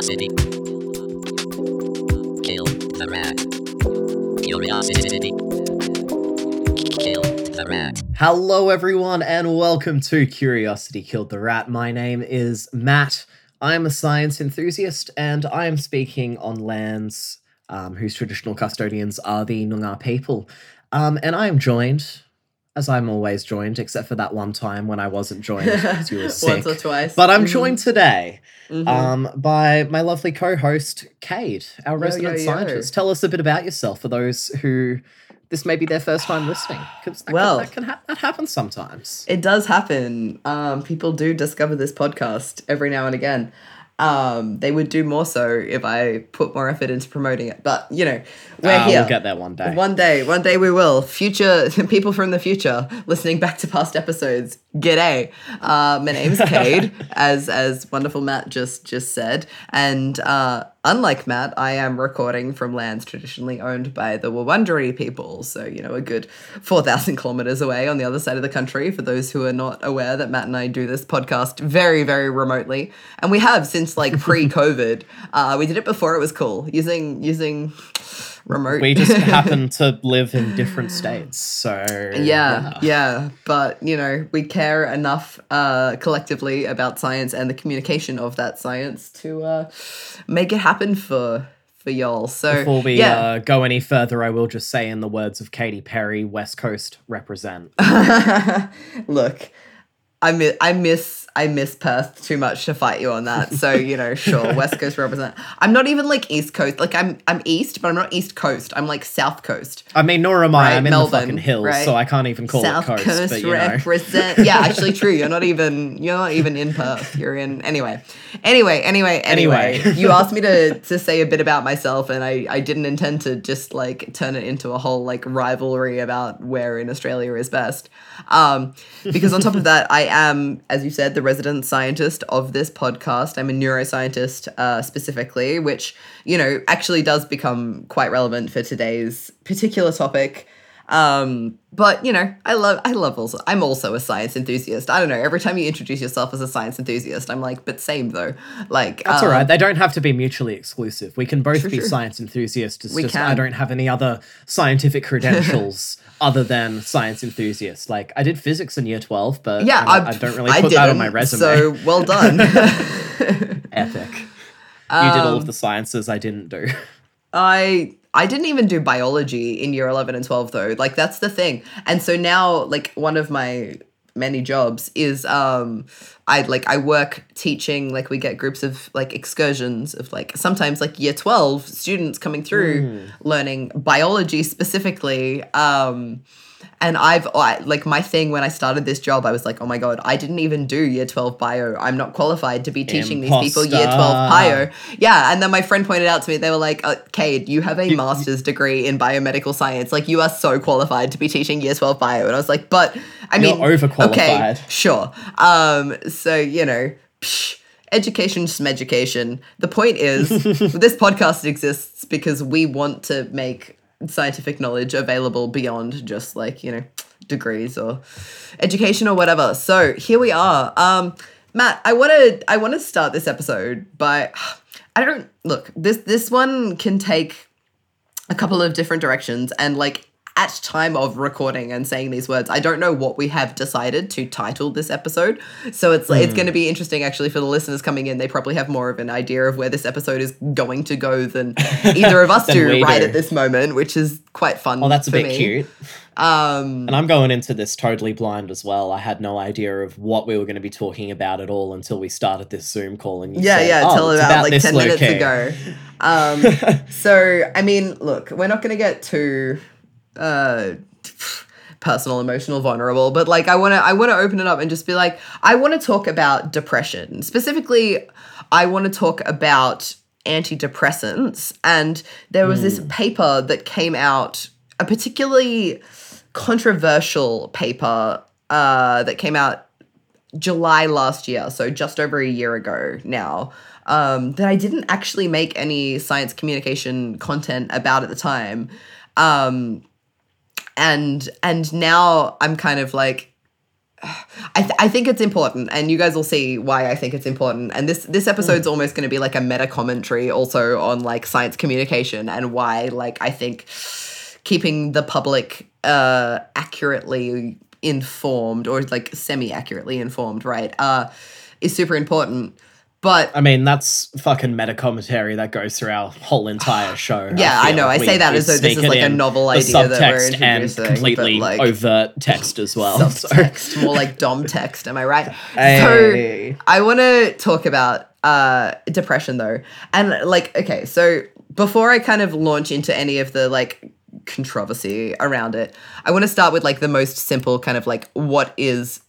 Curiosity. Kill the rat. Curiosity. Kill the rat. Hello, everyone, and welcome to Curiosity Killed the Rat. My name is Matt. I'm a science enthusiast, and I am speaking on lands um, whose traditional custodians are the Noongar people. Um, and I am joined, as I'm always joined, except for that one time when I wasn't joined because you were sick. Once or twice. But I'm Mhm. joined today Mhm. um, by my lovely co-host, Kade, our resident yo, yo. scientist. Tell us a bit about yourself for those who this may be their first time listening. Because that, Well- can, that, can ha- that happens sometimes. It does happen. Um, people do discover this podcast every now and again. Um, they would do more so if I put more effort into promoting it. But you know, we're Ah, here. We'll get there one day. One day, one day we will. Future people from the future listening back to past episodes. G'day. Uh, my name's Kade, as as wonderful Matt just just said, and uh, unlike Matt, I am recording from lands traditionally owned by the Wurundjeri people. So you know, a good four thousand kilometers away on the other side of the country. For those who are not aware that Matt and I do this podcast very very remotely, and we have since like pre-COVID. uh, we did it before it was cool using using remote. we just happen to live in different states, so yeah, yeah, but you know, we care enough uh, collectively about science and the communication of that science to uh, make it happen for for y'all. So Before we yeah, uh, go any further, I will just say, in the words of Katy Perry, "West Coast represent." look, I miss I miss I miss Perth too much to fight you on that. So you know, sure, West Coast represent. I'm not even like East Coast. Like I'm I'm East, but I'm not East Coast. I'm like South Coast. I mean, nor am I. Right, I'm in Melbourne, the fucking hills, right? so I can't even call South it coast. Coast but you know, yeah, actually, true. You're not even. You're not even in Perth. You're in. Anyway, anyway, anyway, anyway. Anyway. you asked me to to say a bit about myself, and I I didn't intend to just like turn it into a whole like rivalry about where in Australia is best. Um, because on top of that, I am, as you said, the resident scientist of this podcast. I'm a neuroscientist uh, specifically, which you know actually does become quite relevant for today's particular topic. Um, but you know, I love I love also I'm also a science enthusiast. I don't know, every time you introduce yourself as a science enthusiast, I'm like, but same though. Like That's um, all right. They don't have to be mutually exclusive. We can both True, be true. science enthusiasts. It's We just I don't have any other scientific credentials other than science enthusiast. Like I did physics in year twelve, but Yeah, I, I don't really put that on my resume. So well done. Epic. you did all Um, of the sciences I didn't do. I I didn't even do biology in year 11 and 12 though. Like that's the thing. And so now like one of my many jobs is um I like I work teaching like we get groups of like excursions of like sometimes like year 12 students coming through learning biology specifically um and I've I, like my thing when I started this job, I was like, oh my god, I didn't even do year twelve bio. I'm not qualified to be teaching these people year twelve bio. Yeah, and then my friend pointed out to me, they were like, uh, Kade, you have a master's degree in biomedical science. Like you are so qualified to be teaching year twelve bio. And I was like, but I mean, Okay, overqualified. sure. Um, so you know. Psh, Education, some education. The point is, this podcast exists because we want to make scientific knowledge available beyond just like you know degrees or education or whatever. So here we are. Um, Matt, I want to I want to start this episode by I don't look this this one can take a couple of different directions and like at time of recording and saying these words i don't know what we have decided to title this episode so it's it's going to be interesting actually for the listeners coming in they probably have more of an idea of where this episode is going to go than either of us do right do. at this moment which is quite fun Oh, that's a bit me. cute. um And I'm going into this totally blind as well. I had no idea of what we were going to be talking about at all until we started this Zoom call. And you yeah said, yeah "Oh, till it's about, like 10 minutes locale." ago um so i mean look we're not going to get too uh personal emotional vulnerable but like i want to i want to open it up and just be like i want to talk about depression. Specifically i want to talk about antidepressants. And there was this paper that came out a particularly controversial paper uh, that came out July last year, so just over a year ago now, um, that I didn't actually make any science communication content about at the time. Um, and and now I'm kind of like I, th- I think it's important and you guys will see why i think it's important and this this episode's Hmm. almost going to be like a meta commentary also on like science communication and why like i think keeping the public uh accurately informed or like semi accurately informed right uh is super important but I mean, that's fucking meta commentary that goes through our whole entire show. Yeah, I feel. know. I say that as though this is like a novel idea that we're subtext and introducing, completely like- overt text as well. So- more like dom text am i right Hey. so i want to talk about uh depression though and like okay so before i kind of launch into any of the like controversy around it i want to start with like the most simple kind of like what is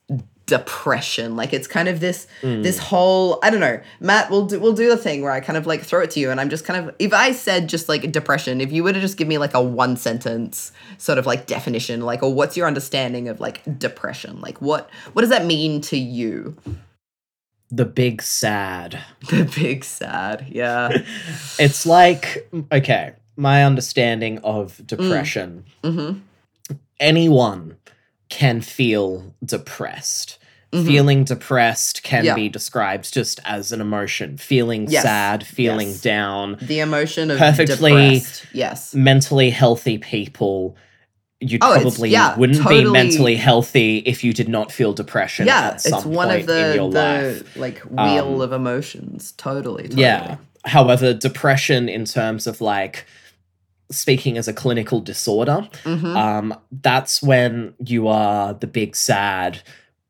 depression like it's kind of this this whole i don't know matt we'll do we'll do the thing where i kind of like throw it to you and i'm just kind of if i said just like depression if you were to just give me like a one sentence sort of like definition like or what's your understanding of like depression like what what does that mean to you the big sad. the big sad yeah It's like okay, my understanding of depression. mm-hmm. Anyone can feel depressed. Feeling depressed can Mm-hmm. Yeah. be described just as an emotion. Feeling Yes. sad, feeling Yes. down. the emotion of Perfectly- depressed yes Mentally healthy people, you Oh, probably yeah, wouldn't totally- be mentally healthy if you did not feel depression yeah it's one of the the life. like wheel Um, of emotions totally, totally. Yeah. However, depression in terms of like speaking as a clinical disorder, Mhm. um, that's when you are the big sad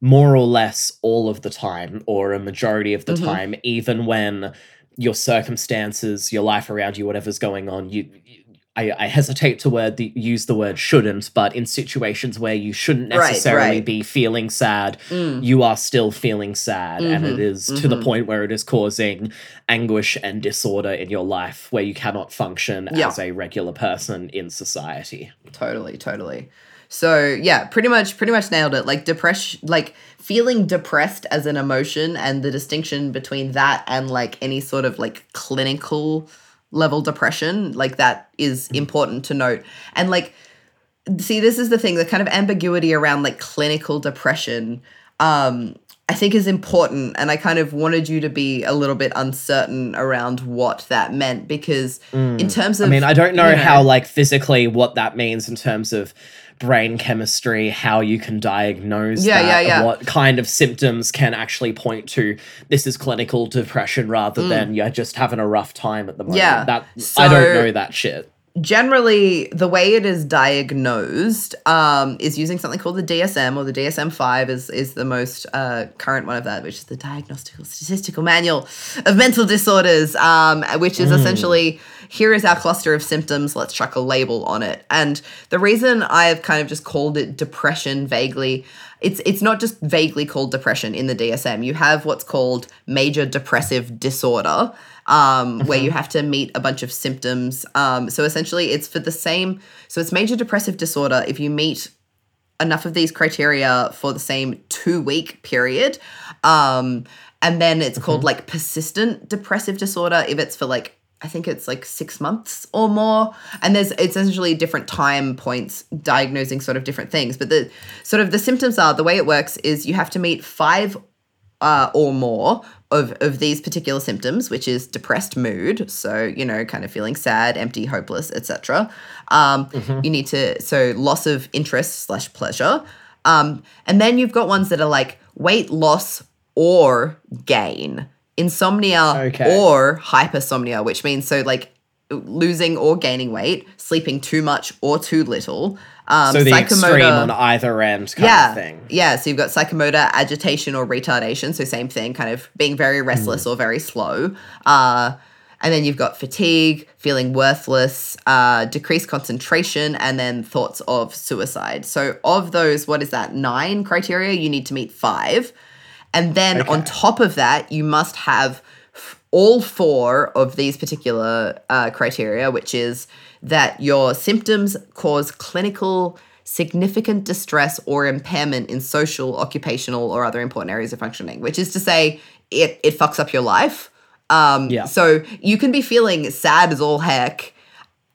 more or less all of the time or a majority of the Mhm. time even when your circumstances your life around you whatever's going on you, you- I, I hesitate to word the, use the word shouldn't, but in situations where you shouldn't necessarily right. be feeling sad, Mm. you are still feeling sad, and Mhm, it is to the mhm. point where it is causing anguish and disorder in your life where you cannot function Yeah. as a regular person in society. Totally, totally. So yeah, pretty much pretty much nailed it. Like depression like feeling depressed as an emotion and the distinction between that and like any sort of like clinical level depression, like that is important to note. And like see this is the thing, the kind of ambiguity around like clinical depression um I think is important and I kind of wanted you to be a little bit uncertain around what that meant because in terms of Mm. I mean, I don't know, you how like physically what that means in terms of brain chemistry, how you can diagnose Yeah, that, yeah, yeah. what kind of symptoms can actually point to this is clinical depression rather than you're just having a rough time at the moment. Mm. Yeah. That I don't know that shit. Generally the way it is diagnosed um, is using something called the DSM or the DSM-5 is is the most uh, current one of that which is the Diagnostical Statistical Manual of Mental Disorders um, which is essentially here is our cluster of symptoms let's chuck a label on it. And the reason I've kind of just called it depression vaguely it's it's not just vaguely called depression in the DSM you have what's called major depressive disorder um, where you have to meet a bunch of symptoms. Um, so essentially, it's for the same. So it's major depressive disorder. If you meet enough of these criteria for the same two week period, um, and then it's called like persistent depressive disorder if it's for like I think it's like six months or more. And there's it's essentially different time points diagnosing sort of different things. But the sort of the symptoms are the way it works is you have to meet five uh, or more of, of these particular symptoms, which is depressed mood, so you know, kind of feeling sad, empty, hopeless, etc. Um, You need to so loss of interest slash pleasure, um, and then you've got ones that are like weight loss or gain, insomnia Okay. or hypersomnia, which means so like losing or gaining weight, sleeping too much or too little. Um, So the extreme on either end kind yeah, of thing. Yeah, so you've got psychomotor agitation or retardation, so same thing, kind of being very restless or very slow. Uh, and then you've got fatigue, feeling worthless, uh, decreased concentration, and then thoughts of suicide. So, of those, what is that, nine criteria? You need to meet five. And then on top of that, you must have f- all four of these particular uh, criteria, which is that your symptoms cause clinical significant distress or impairment in social, occupational, or other important areas of functioning, which is to say, it, it fucks up your life. Um, Yeah. So you can be feeling sad as all heck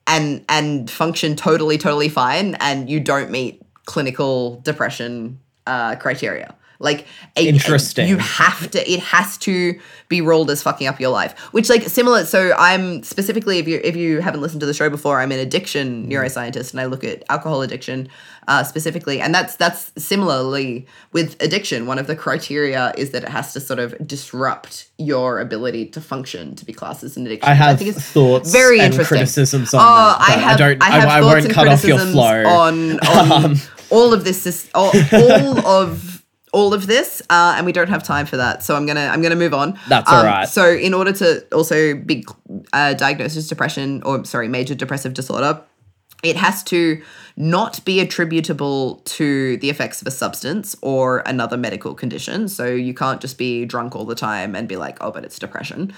and and function totally, totally fine, and you don't meet clinical depression uh, criteria. Like a, Interesting. you have to. It has to be ruled as fucking up your life. Which like similar. So I'm specifically if you if you haven't listened to the show before, I'm an addiction neuroscientist and I look at alcohol addiction uh, specifically, and that's that's similarly with addiction. One of the criteria is that it has to sort of disrupt your ability to function to be classed as an addiction. I have think it's thoughts very and interesting. criticisms on Oh, that. I have. don't. I, have I, thoughts won't and cut off your criticisms flow. on, on Um, all of this. Is, all, all of all of this, uh, and we don't have time for that. So I'm gonna I'm gonna move on. That's Um, all right. So in order to also be uh, diagnosed as depression or sorry major depressive disorder, it has to not be attributable to the effects of a substance or another medical condition. So you can't just be drunk all the time and be like, oh, but it's depression.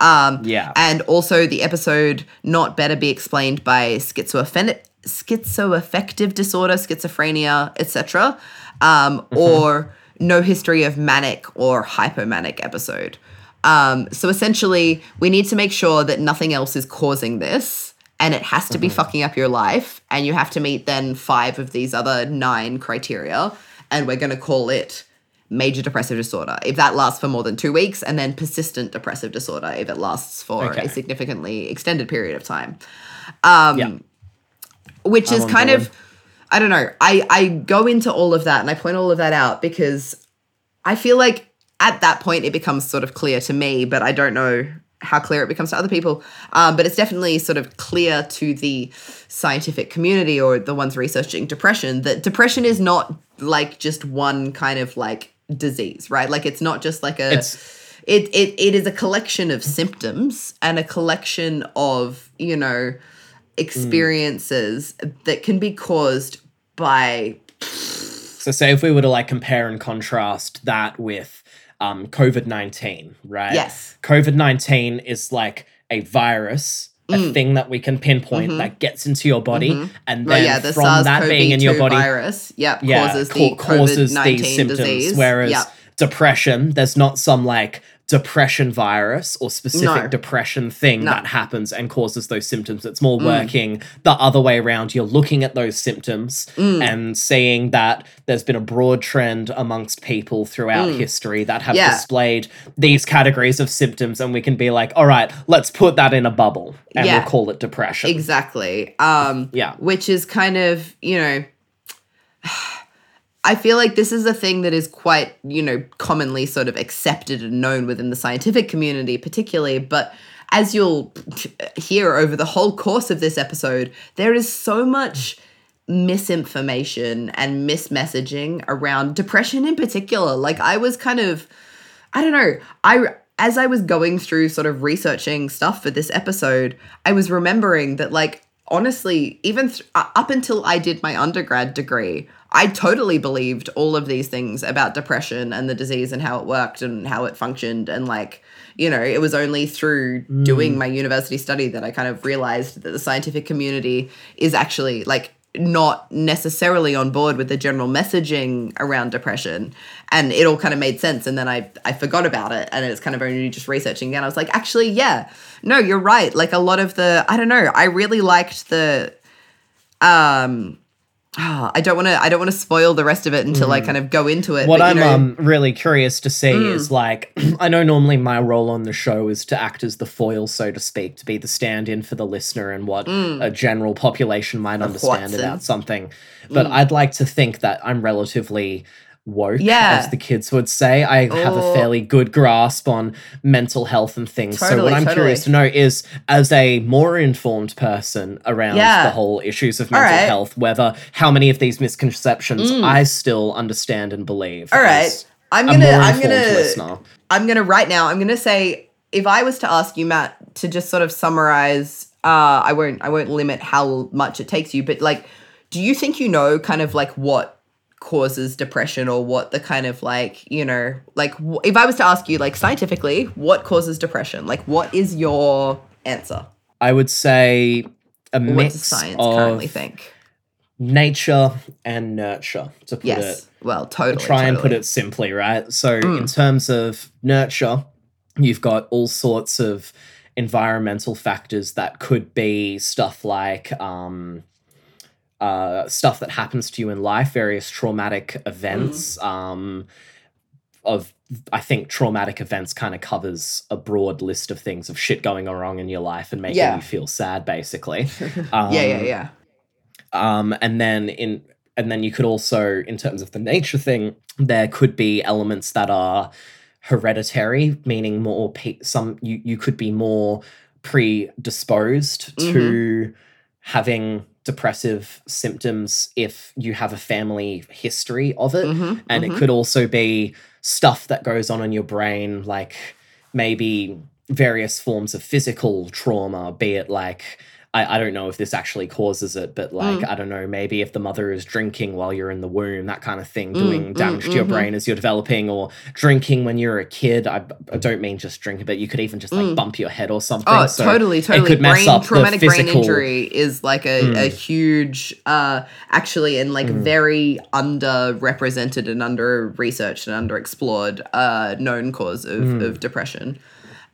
Um, Yeah. And also the episode not better be explained by schizoaffective schizoaffective disorder, schizophrenia, etc., um, or no history of manic or hypomanic episode. Um, so essentially, we need to make sure that nothing else is causing this, and it has to be fucking up your life, and you have to meet then five of these other nine criteria, and we're going to call it major depressive disorder if that lasts for more than two weeks, and then persistent depressive disorder if it lasts for Okay. a significantly extended period of time. Um, yeah. Which I'm is kind board. of I don't know. I I go into all of that and I point all of that out because I feel like at that point it becomes sort of clear to me, but I don't know how clear it becomes to other people. Um, but it's definitely sort of clear to the scientific community or the ones researching depression that depression is not like just one kind of like disease, right? Like it's not just like a It's- it, it it is a collection of symptoms and a collection of you know experiences that can be caused by So say if we were to like compare and contrast that with um, COVID nineteen, right? Yes. COVID nineteen is like a virus, a Mm. thing that we can pinpoint that gets into your body, and then Mm-hmm. well, yeah, the from SARS-CoV-2 that being in your body, virus, yep, yeah, causes ca- the causes COVID these symptoms. disease. Whereas Yep. depression, there's not some like depression virus or specific No. depression thing No. that happens and causes those symptoms. It's more Mm. working the other way around. You're looking at those symptoms Mm. and seeing that there's been a broad trend amongst people throughout history that have Mm. Yeah. displayed these categories of symptoms, and we can be like, all right, let's put that in a bubble and Yeah. we'll call it depression. Exactly. Um, Yeah. Which is kind of, you know, I feel like this is a thing that is quite, you know, commonly sort of accepted and known within the scientific community, particularly. But as you'll hear over the whole course of this episode, there is so much misinformation and mismessaging around depression in particular. Like, I was kind of. I don't know. I as I was going through sort of researching stuff for this episode, I was remembering that like honestly, even th- up until I did my undergrad degree, I totally believed all of these things about depression and the disease and how it worked and how it functioned. And like you know, it was only through doing my university study that I kind of realized that the scientific community is actually like not necessarily on board with the general messaging around depression. And it all kind of made sense. And then I I forgot about it. And it's kind of only just researching again. I was like actually yeah. No you're right. Like a lot of the I don't know. I really liked the um ah, I don't want to I don't want to spoil the rest of it until I kind of go into it Mm. What but, I'm know, Mm. um, really curious to see is like, I know normally my role on the show is to act as the foil, so to speak, to be the stand in for the listener and what a general population might understand Watson. about something. But I'd like to think that I'm relatively woke, Yeah. as the kids would say. I have a Oh. fairly good grasp on mental health and things. so, what I'm curious to know is, as a more informed person around Yeah. the whole issues of mental right. Mm. health, whether how many of these misconceptions I still understand and believe. All right. I'm gonna I'm gonna listener. I'm gonna right now. I'm gonna say if I was to ask you, Matt, to just sort of summarize. Uh, I won't. I won't limit how much it takes you, but like, do you think you know kind of like what causes depression or what the kind of like you know like if I was to ask you like scientifically what causes depression, like what is your answer? I would say a What mix does science of currently think? nature and nurture, to put Yes. it Well, totally. try and put it simply, right? So, Mm. in terms of nurture, you've got all sorts of environmental factors that could be stuff like um, uh, stuff that happens to you in life, various traumatic events. Um, of I think traumatic events kind of covers a broad list of things of shit going wrong in your life and making Yeah. you feel sad, basically. Um, yeah, yeah, yeah. um, and then in and then you could also in terms of the nature thing there could be elements that are hereditary meaning more pe- some you, you could be more predisposed to having depressive symptoms if you have a family history of it Mhm, and mhm. it could also be stuff that goes on in your brain like maybe various forms of physical trauma be it like I, I don't know if this actually causes it but like Mm. i don't know maybe if the mother is drinking while you're in the womb that kind of thing Mm, doing mm, damage to your mhm. brain as you're developing or drinking when you're a kid i, I don't mean just drinking but you could even just like Mm. bump your head or something Oh, so totally, totally. could mess brain up the traumatic brain injury is like a, a Mm. huge, uh, actually, and like Mm. very underrepresented and under researched and underexplored, uh, known cause of, Mm. of depression.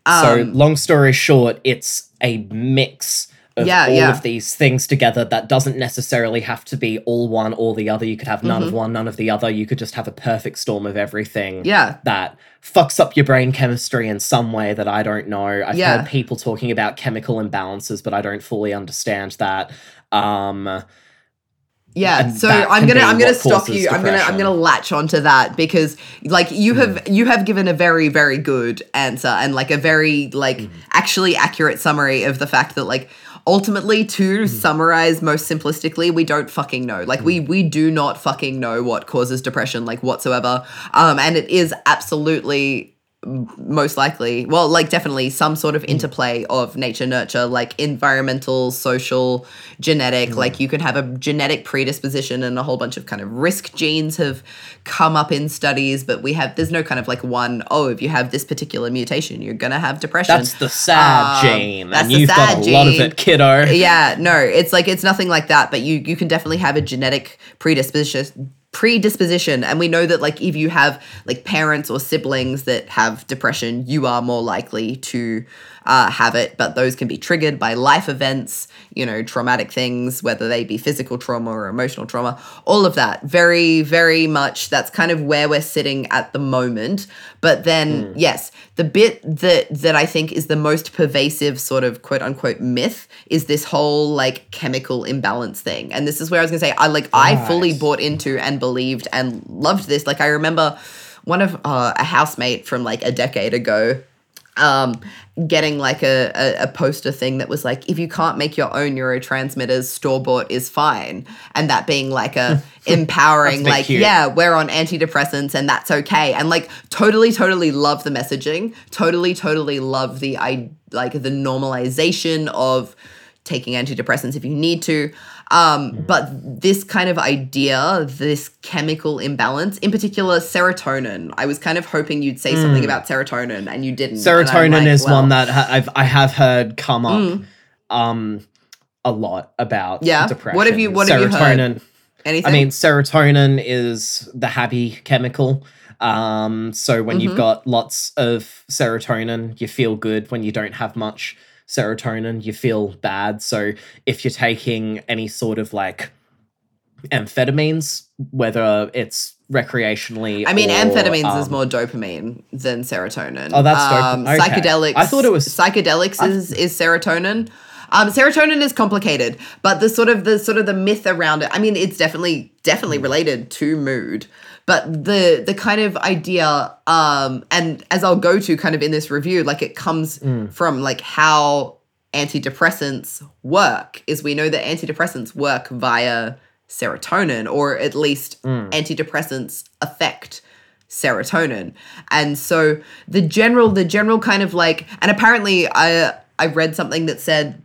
so Um, long story short it's a mix of Yeah, all yeah. of these things together that doesn't necessarily have to be all one or the other you could have none of Mhm. one none of the other you could just have a perfect storm of everything yeah, that fucks up your brain chemistry in some way that I don't know. I've Yeah. heard people talking about chemical imbalances, but I don't fully understand that. Um, Yeah, so I'm gonna I'm gonna stop you. I'm gonna I'm gonna latch onto that because like you have you have given a very very good answer and like a very like actually accurate summary of the fact that like ultimately to summarize most simplistically we don't fucking know. Like we we do not fucking know what causes depression like whatsoever. Um and it is absolutely most likely well like definitely some sort of interplay of nature nurture like environmental social genetic like you could have a genetic predisposition and a whole bunch of kind of risk genes have come up in studies but we have there's no kind of like one oh if you have this particular mutation you're gonna have depression that's the sad Um, gene, that's and the you've got sad a lot of gene. it, kiddo. yeah no it's like it's nothing like that but you you can definitely have a genetic predisposition predisposition. And we know that like if you have like parents or siblings that have depression you are more likely to uh, have it but those can be triggered by life events you know traumatic things whether they be physical trauma or emotional trauma all of that. Very very much that's kind of where we're sitting at the moment. But then yes the bit that that i think is the most pervasive sort of quote unquote myth is this whole like chemical imbalance thing. And this is where i was gonna say i like i fully bought into and believed and loved this. Like i remember one of uh, a housemate from like a decade ago um, getting like a, a, a poster thing that was like, if you can't make your own neurotransmitters, store bought is fine. And that being like a empowering, That's a bit like, cute. yeah, we're on antidepressants and that's okay. And like, totally, totally love the messaging. Totally, totally love the, I like the normalization of taking antidepressants if you need to. Um, Mm. But this kind of idea, this chemical imbalance, in particular serotonin, I was kind of hoping you'd say something about serotonin and you didn't. Mm. Serotonin like, is well, one that I've I have heard come up Mm. um a lot about Yeah? depression. What have you- what have you heard? Anything? I mean, serotonin is the happy chemical. Um, so when you've Mhm. got lots of serotonin, you feel good. When you don't have much serotonin, you feel bad. So if you're taking any sort of like amphetamines, whether it's recreationally, I mean, or, amphetamines is um, more dopamine than serotonin. Oh, that's um, okay. Psychedelics. I thought it was- psychedelics I- is is serotonin. Um, serotonin is complicated, but the sort of the sort of the myth around it. I mean, it's definitely definitely related to mood, but the the kind of idea, um, and as I'll go to kind of in this review, like it comes Mm. from like how antidepressants work. Is we know that antidepressants work via serotonin, or at least Mm. antidepressants affect serotonin and so the general the general kind of like and apparently i i read something that said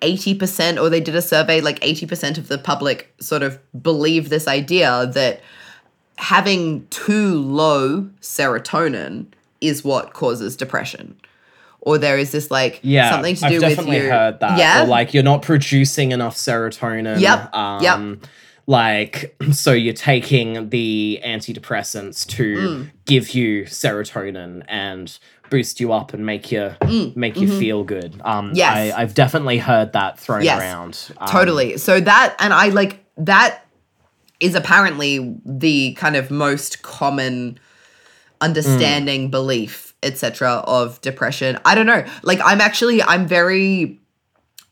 80% or they did a survey like 80% of the public sort of believe this idea that having too low serotonin is what causes depression or there is this like Yeah, something to I've do with definitely you heard that. yeah Or like you're not producing enough serotonin. Yep, Um, yep. like so you're taking the antidepressants to Mm. give you serotonin and boost you up and make you make you feel good. Um Mm. Yes. I, I've definitely heard that thrown Yes. around. Um, Totally. So that and I like that is apparently the kind of most common understanding belief etc of depression. I don't know. Like I'm actually I'm very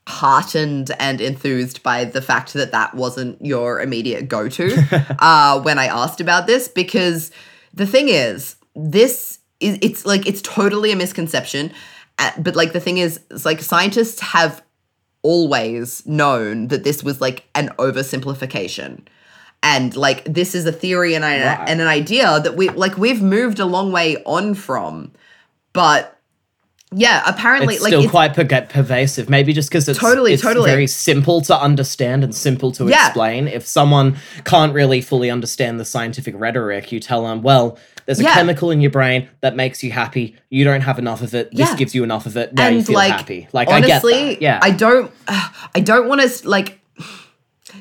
heartened and enthused by the fact that that wasn't your immediate go-to uh when I asked about this because the thing is this is it's like it's totally a misconception uh, but like the thing is it's like scientists have always known that this was like an oversimplification and like this is a theory and, I, and an idea that we like we've moved a long way on from but yeah apparently it's like still it's, quite pervasive. Maybe just because it's Totally, it's totally. very simple to understand and simple to Yeah. explain. If someone can't really fully understand the scientific rhetoric, you tell them, "Well, there's a Yeah. chemical in your brain that makes you happy. You don't have enough of it. This Yeah. gives you enough of it. Now you and feel like happy." Like honestly I get that. Yeah, i don't i don't want to like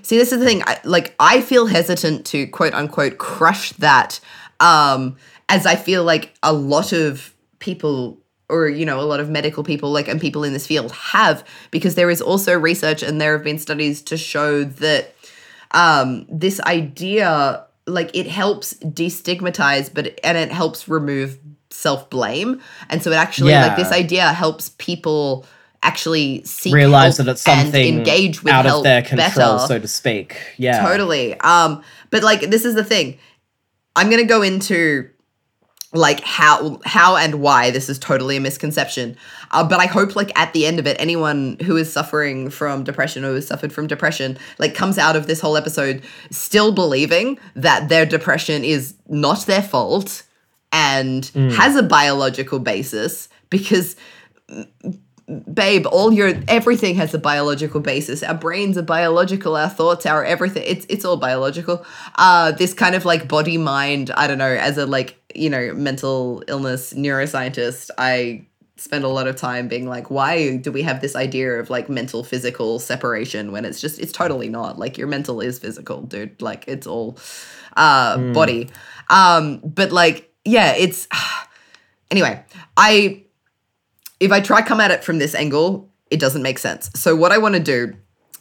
see this is the thing. I, like i feel hesitant to quote unquote crush that um as i feel like a lot of people or you know a lot of medical people like and people in this field have because there is also research and there have been studies to show that um this idea like it helps destigmatize but and it helps remove self-blame. And so it actually like this idea helps people actually seek realize that it's and something engage with out of their control, better. so to speak. Yeah, Totally. Um, but like this is the thing. I'm gonna go into like how how and why this is totally a misconception. Uh, but I hope like at the end of it, anyone who is suffering from depression or who has suffered from depression like comes out of this whole episode still believing that their depression is not their fault and has a biological basis because babe all your everything has a biological basis. Our brains are biological our thoughts our everything. It's it's all biological. Uh this kind of like body mind i don't know as a like you know mental illness neuroscientist i spend a lot of time being like why do we have this idea of like mental physical separation when it's just it's totally not. Like your mental is physical dude. Like it's all uh body. Um but like yeah it's anyway i if I try come at it from this angle, it doesn't make sense. So what I want to do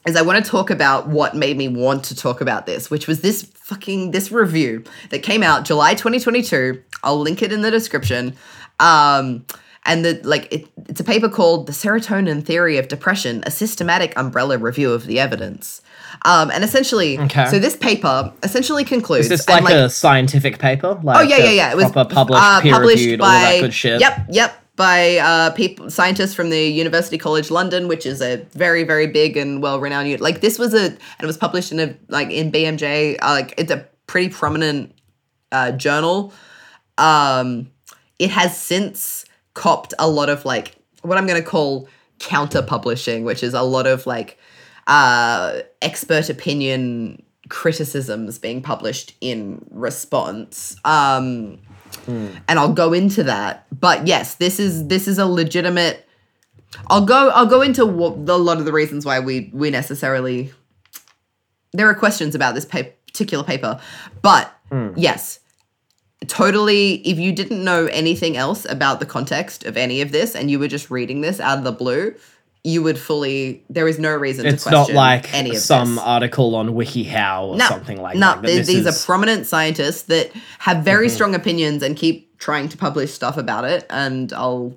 is I want to talk about what made me want to talk about this, which was this fucking this review that came out July 2022. I'll link it in the description. Um and the like it, it's a paper called The Serotonin Theory of Depression: A Systematic Umbrella Review of the Evidence. Um and essentially Okay. so this paper essentially concludes Is this and, like, a scientific paper? Like Oh yeah, yeah, yeah. It was proper published, uh, peer published reviewed, by all that good shit. Yep, yep. By uh, people, scientists from the University College London, which is a very, very big and well-renowned. Like this was a, and it was published in a like in BMJ. Uh, like it's a pretty prominent uh, journal. Um, it has since copped a lot of like what I'm going to call counter publishing, which is a lot of like uh, expert opinion criticisms being published in response. Um, and I'll go into that. But yes, this is this is a legitimate. I'll go. I'll go into what, a lot of the reasons why we we necessarily. There are questions about this pa- particular paper, but yes, totally. If you didn't know anything else about the context of any of this, and you were just reading this out of the blue, you would fully. There is no reason It's to not like any of some this. arare on WikiHow or No, something like no, that. th- these is- are prominent scientists that have very Mm-hmm. strong opinions and keep trying to publish stuff about it. And I'll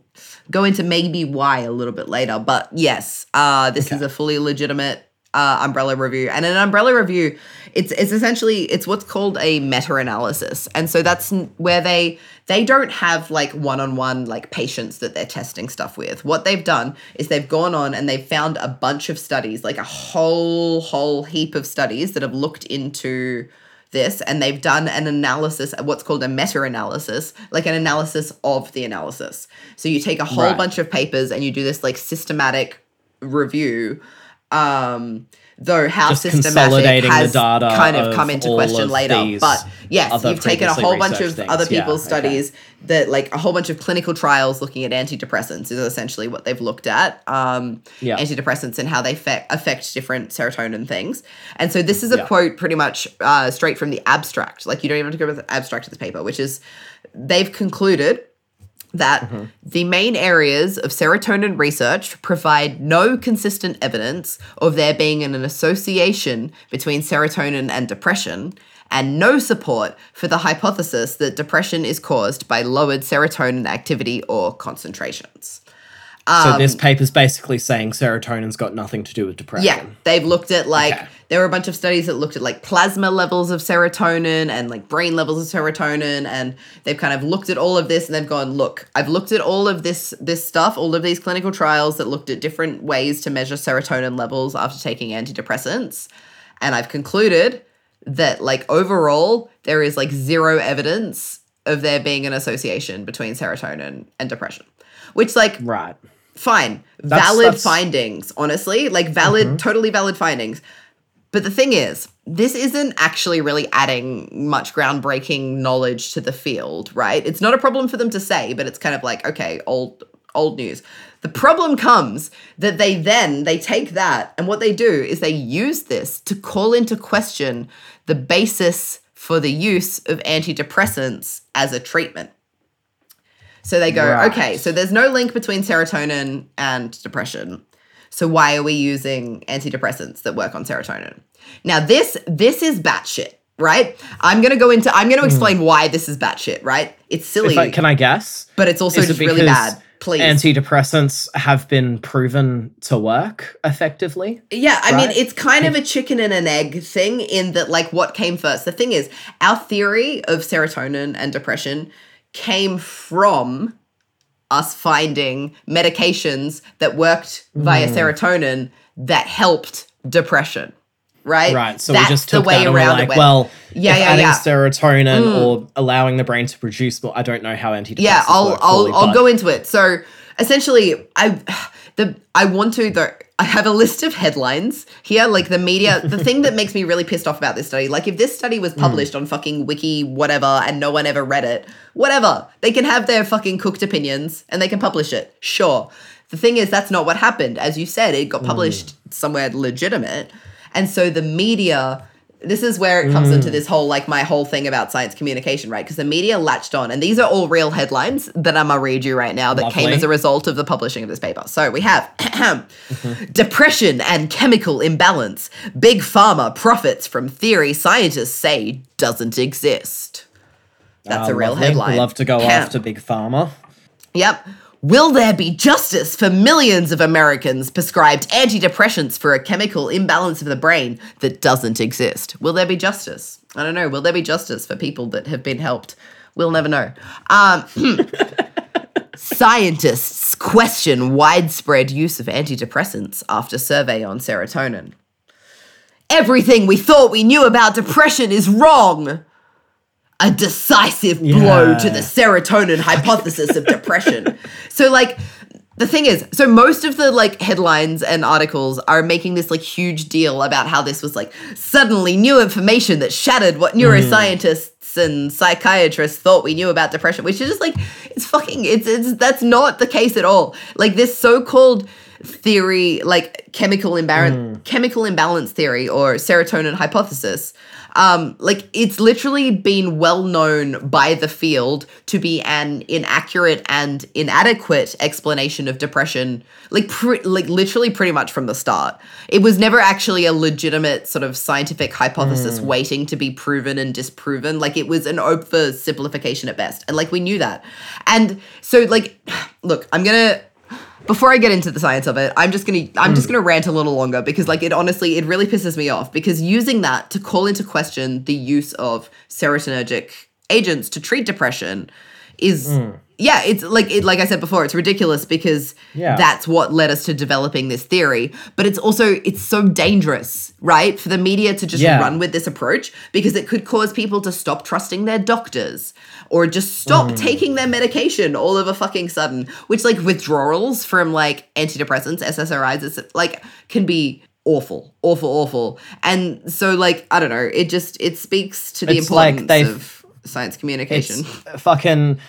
go into maybe why a little bit later. But yes, uh, this is a fully legitimate uh, umbrella review, and an umbrella review, it's it's essentially it's what's called a meta-analysis, and so that's where they they don't have like one-on-one like patients that they're testing stuff with. What they've done is they've gone on and they've found a bunch of studies, like a whole whole heap of studies that have looked into this and they've done an analysis what's called a meta-analysis like an analysis of the analysis so you take a whole Right. bunch of papers and you do this like systematic review um though how Just systematic has data kind of of come into question later. But yes, you've taken a whole bunch of things. other Yeah, people's okay. studies that like a whole bunch of clinical trials looking at antidepressants is essentially what they've looked at. Um, Yeah. antidepressants and how they fe- affect different serotonin things. And so this is a Yeah. quote pretty much uh, straight from the abstract. Like you don't even have to go with the abstract of this paper, which is they've concluded that Mm-hmm. the main areas of serotonin research provide no consistent evidence of there being an association between serotonin and depression, and no support for the hypothesis that depression is caused by lowered serotonin activity or concentrations. So Um, this paper's basically saying serotonin's got nothing to do with depression. Yeah, they've looked at like Okay. there were a bunch of studies that looked at like plasma levels of serotonin and like brain levels of serotonin and they've kind of looked at all of this and they've gone, look, I've looked at all of this this stuff, all of these clinical trials that looked at different ways to measure serotonin levels after taking antidepressants and I've concluded that like overall there is like zero evidence of there being an association between serotonin and depression. Which like Right. Fine. That's- valid that's- findings honestly. Like valid Mm-hmm. totally valid findings. But the thing is this isn't actually really adding much groundbreaking knowledge to the field right? It's not a problem for them to say but it's kind of like okay old old news. The problem comes that they then they take that and what they do is they use this to call into question the basis for the use of antidepressants as a treatment so they go, Right. okay, so there's no link between serotonin and depression. So why are we using antidepressants that work on serotonin? Now this this is batshit, right? I'm gonna go into I'm gonna explain why this is batshit, right? It's silly, Hmm. I, can I guess? but it's also it just really bad. Please. Antidepressants have been proven to work effectively. Yeah, I mean, it's kind of a chicken and an egg thing in that, like, what came first? The thing is, our theory of serotonin and depression came from us finding medications that worked via Hmm. serotonin that helped depression, right? Right. So That's we just took the way that and around we're like, well, Yeah, yeah, adding yeah. Mm. serotonin or allowing the brain to produce more. I don't know how antidepressants yeah i'll work i'll i'll go into it so essentially i the i want to though i have a list of headlines here like the media the thing that makes me really pissed off about this study like if this study Hmm. was published on fucking wiki whatever and no one ever read it whatever they can have their fucking cooked opinions and they can publish it sure the thing is that's not what happened as you said it Hmm. got published somewhere legitimate and so the media this is where it comes into Mm. this whole like my whole thing about science communication, right? Because the media latched on, and these are all real headlines that I'm gonna read you right now that came as a result of the publishing of this paper. So we have depression and chemical imbalance. Big pharma profits from theory scientists say doesn't exist. That's Ah, a real lovely. headline. Love to go Cam. after Big Pharma. Yep. Will there be justice for millions of Americans prescribed antidepressants for a chemical imbalance of the brain that doesn't exist? Will there be justice? I don't know. Will there be justice for people that have been helped? We'll never know. Um, scientists question widespread use of antidepressants after survey on serotonin. Everything we thought we knew about depression is wrong a decisive blow to the serotonin hypothesis of depression. So like the thing is, so most of the like headlines and articles are making this like huge deal about how this was like suddenly new information that shattered what mm. neuroscientists and psychiatrists thought we knew about depression, which is just like it's fucking it's it's that's not the case at all. Like this so-called theory like chemical imbalance mm. chemical imbalance theory or serotonin hypothesis um like it's literally been well known by the field to be an inaccurate and inadequate explanation of depression like pre- like literally pretty much from the start. It was never actually a legitimate sort of scientific hypothesis waiting to be proven and disproven. Like it was an over simplification at best. And like we knew that. And so like look i'm gonna before I get into the science of it, I'm just gonna I'm just mm. gonna rant a little longer because like it honestly it really pisses me off because using that to call into question the use of serotonergic agents to treat depression is mm. yeah it's like it like I said before it's ridiculous because Yeah. that's what led us to developing this theory but it's also it's so dangerous right for the media to just Yeah. run with this approach because it could cause people to stop trusting their doctors or just stop hmm. taking their medication all of a fucking sudden which like withdrawals from like antidepressants ssris it's like can be awful, awful, awful. And so, like, I don't know, it just it speaks to the It's importance they've- of science communication. Fucking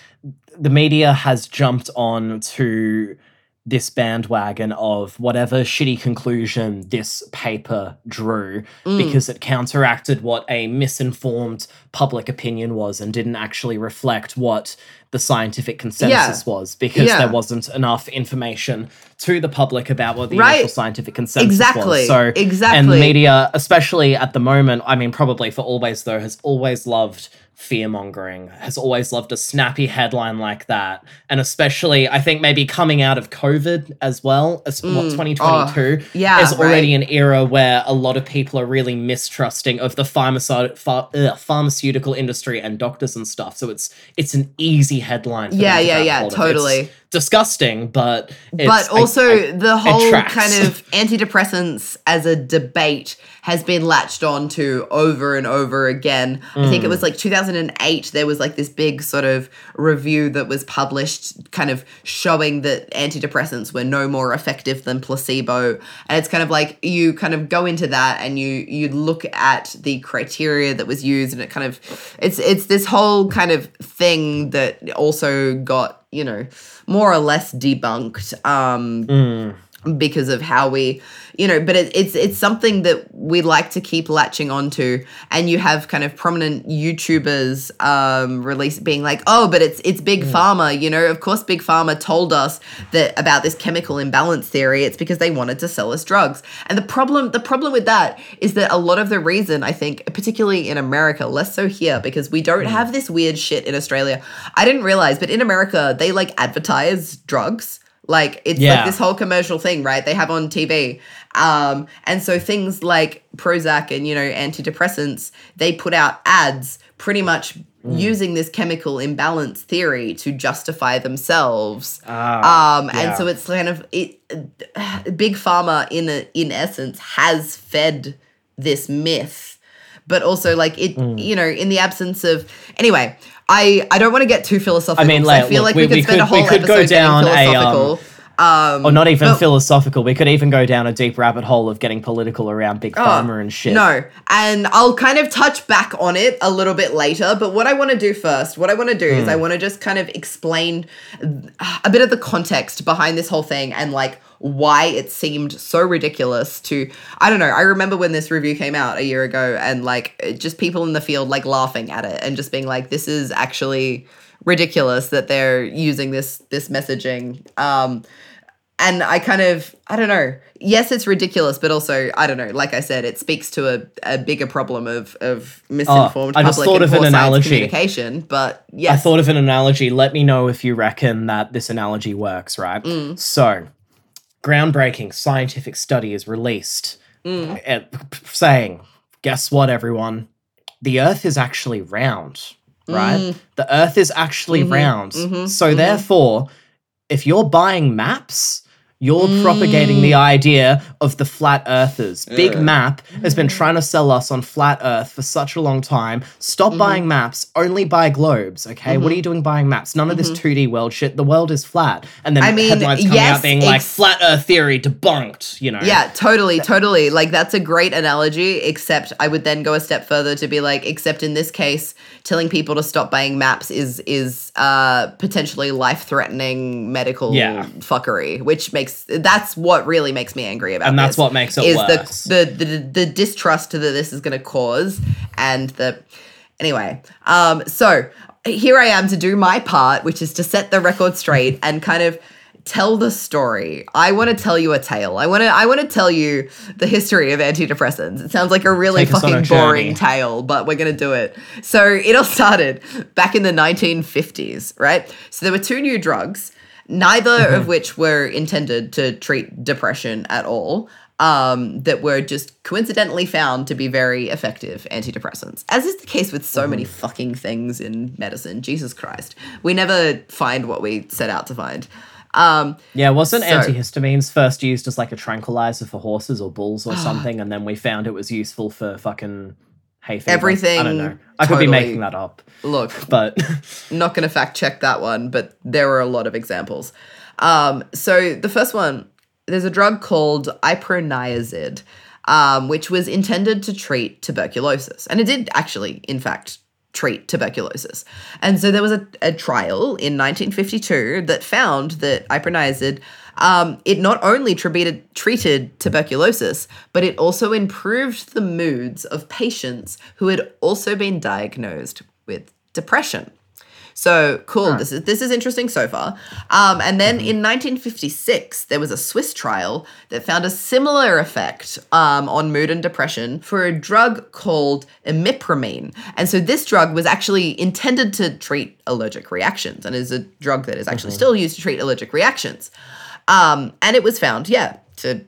the media has jumped on to this bandwagon of whatever shitty conclusion this paper drew Mm. because it counteracted what a misinformed public opinion was and didn't actually reflect what the scientific consensus was because Yeah. there wasn't enough information to the public about what the Right. initial scientific consensus Exactly. was. So Exactly. and the media, especially at the moment, I mean probably for always though, has always loved fear mongering, has always loved a snappy headline like that. And especially, I think maybe coming out of COVID as well, as what mm. 2022 Oh, yeah, is already right. an era where a lot of people are really mistrusting of the ph- ugh, pharmaceutical industry and doctors and stuff. So it's it's an easy headline. For Yeah, yeah, yeah, totally. It's disgusting, but it's, but also I- the whole kind of antidepressants as a debate has been latched on to over and over again. I think it Mm. was like 2008 there was like this big sort of review that was published kind of showing that antidepressants were no more effective than placebo and it's kind of like you kind of go into that and you you look at the criteria that was used and it kind of it's it's this whole kind of thing that also got you know more or less debunked um Mm. Because of how we you know but it, it's it's something that we like to keep latching onto. And you have kind of prominent youtubers um release being like oh but it's it's big pharma you know? Of course big pharma told us that about this chemical imbalance theory. It's because they wanted to sell us drugs. And the problem the problem with that is that a lot of the reason i think particularly in america less so here because we don't have this weird shit in australia. I didn't realize but in america they like advertise drugs like it's Yeah. like this whole commercial thing, right? They have on TV. Um, and so things like Prozac and, you know, antidepressants, they put out ads pretty much Mm. using this chemical imbalance theory to justify themselves. Ah, um, yeah. and so it's kind of it big pharma in a, in essence has fed this myth but also like it Mm. you know in the absence of anyway i i don't want to get too philosophical I mean, like, i feel look, like we, we- could we spend a could- we whole could go episode getting down a, um, um, or not even but- philosophical. We could even go down a deep rabbit hole of getting political around big pharma and shit. Oh, No, and I'll kind of touch back on it a little bit later. But what I want to do first, what I want to do Hmm. is I want to just kind of explain a bit of the context behind this whole thing and like why it seemed so ridiculous to I don't know. I remember when this review came out a year ago and like just people in the field like laughing at it and just being like this is actually ridiculous that they're using this this messaging um and I kind of I don't know. Yes, it's ridiculous, but also I don't know. Like I said, it speaks to a, a bigger problem of of misinformed Oh, I just public thought and of an analogy. communication. But yes, I thought of an analogy. Let me know if you reckon that this analogy works, right? Mm. So, groundbreaking scientific study is released Mm. at- saying, guess what, everyone? The Earth is actually round, right? Mm. The Earth is actually Mhm, round. mhm, so, mhm. therefore, if you're buying maps, you're Mm. propagating the idea of the flat earthers. Big Map has been trying to sell us on flat earth for such a long time. Stop Mm-hmm. buying maps, only buy globes, okay? What are you doing buying maps? None of this 2D world shit. The world is flat. And then Mm-hmm. I mean, headlines coming yes, out being like flat earth theory debunked, you know. Yeah, totally, totally. Like that's a great analogy, except I would then go a step further to be like, except in this case, telling people to stop buying maps is is uh potentially life-threatening medical Yeah. fuckery, which makes that's what really makes me angry about And that's what makes it is worse. The, the the the distrust that this is gonna cause and the anyway. Um so here I am to do my part, which is to set the record straight and kind of tell the story. I want to tell you a tale. I want to I want to tell you the history of antidepressants. It sounds like a really Take on a fucking boring tale, but we're going to do it. So, it all started back in the 1950s, right? So there were two new drugs, neither Mm-hmm. of which were intended to treat depression at all. Um, that were just coincidentally found to be very effective antidepressants, as is the case with so Mm-hmm. many fucking things in medicine. Jesus Christ, we never find what we set out to find. Um, Yeah, wasn't So- antihistamines first used as like a tranquilizer for horses or bulls or something, and then we found it was useful for fucking hay fever? I don't know. I could be making that up, look, but not going to fact check that one, but there are a lot of examples. Um, so the first one, there's a drug called iproniazid. um, which was intended to treat tuberculosis. And it did actually, in fact, treat tuberculosis. And so there was a, a trial in 1952 that found that iproniazid um, it not only treated, treated tuberculosis, but it also improved the moods of patients who had also been diagnosed with depression. So cool. This is this is interesting so far. Um, and then in 1956, there was a Swiss trial that found a similar effect um, on mood and depression for a drug called imipramine. And so this drug was actually intended to treat allergic reactions, and is a drug that is actually still used to treat allergic reactions. Um, and it was found, yeah, to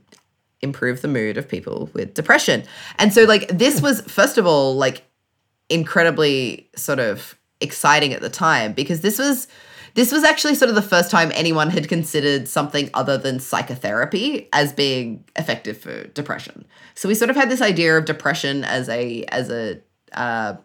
improve the mood of people with depression. And so, like, this was first of all like incredibly sort of exciting at the time because this was this was actually sort of the first time anyone had considered something other than psychotherapy as being effective for depression. So we sort of had this idea of depression as a as a uh,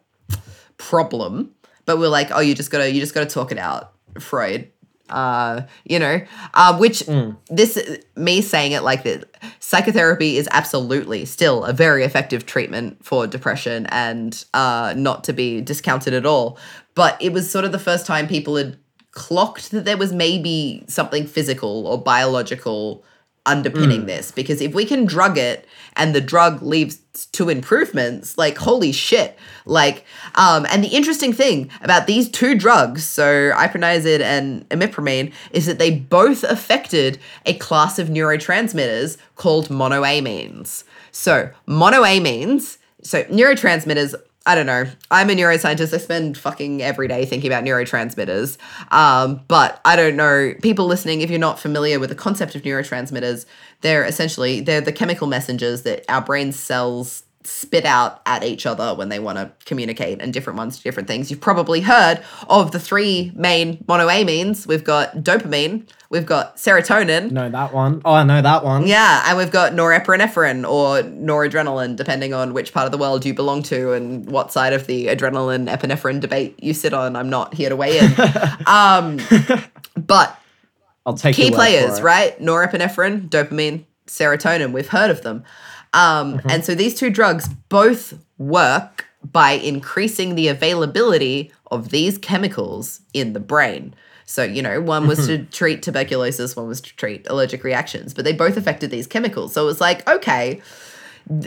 problem, but we're like, oh, you just gotta you just gotta talk it out, Freud. Uh, you know, uh, which this me saying it like this, psychotherapy is absolutely still a very effective treatment for depression and uh, not to be discounted at all. But it was sort of the first time people had clocked that there was maybe something physical or biological underpinning this because if we can drug it and the drug leads to improvements like holy shit. Like um and the interesting thing about these two drugs so iproniazid and imipramine is that they both affected a class of neurotransmitters called monoamines. So monoamines so neurotransmitters I don't know. I'm a neuroscientist. I spend fucking every day thinking about neurotransmitters. Um, but I don't know. People listening, if you're not familiar with the concept of neurotransmitters, they're essentially they're the chemical messengers that our brain cells spit out at each other when they want to communicate and different ones do different things. You've probably heard of the three main monoamines. We've got dopamine, we've got serotonin, Know that one. Oh, I know that one. yeah, and we've got norepinephrine or noradrenaline, depending on which part of the world you belong to and what side of the adrenaline epinephrine debate you sit on. I'm not here to weigh in. um, but I'll take key your word for players, right? Norepinephrine, dopamine, serotonin. We've heard of them. Um, Mm-hmm. And so these two drugs both work by increasing the availability of these chemicals in the brain. So, you know, one was to treat tuberculosis, one was to treat allergic reactions, but they both affected these chemicals. So it was like, okay,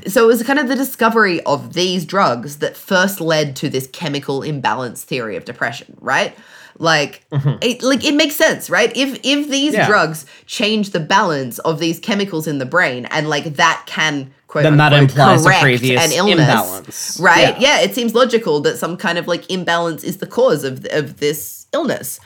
so it was kind of the discovery of these drugs that first led to this chemical imbalance theory of depression, right? Like, it, like it makes sense, right? If if these Mm-hmm. Yeah. drugs change the balance of these chemicals in the brain, and like that can quote Then that unquote, implies a previous an illness, imbalance. right? Yeah. Yeah. it seems logical that some kind of like imbalance is the cause of of this illness.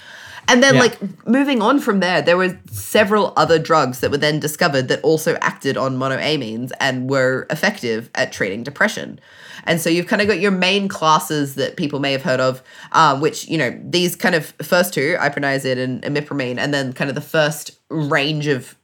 And then, Yeah. like, moving on from there, there were several other drugs that were then discovered that also acted on monoamines and were effective at treating depression. And so you've kind of got your main classes that people may have heard of, um, which, you know, these kind of first two, iproniazid and imipramine, and then kind of the first range of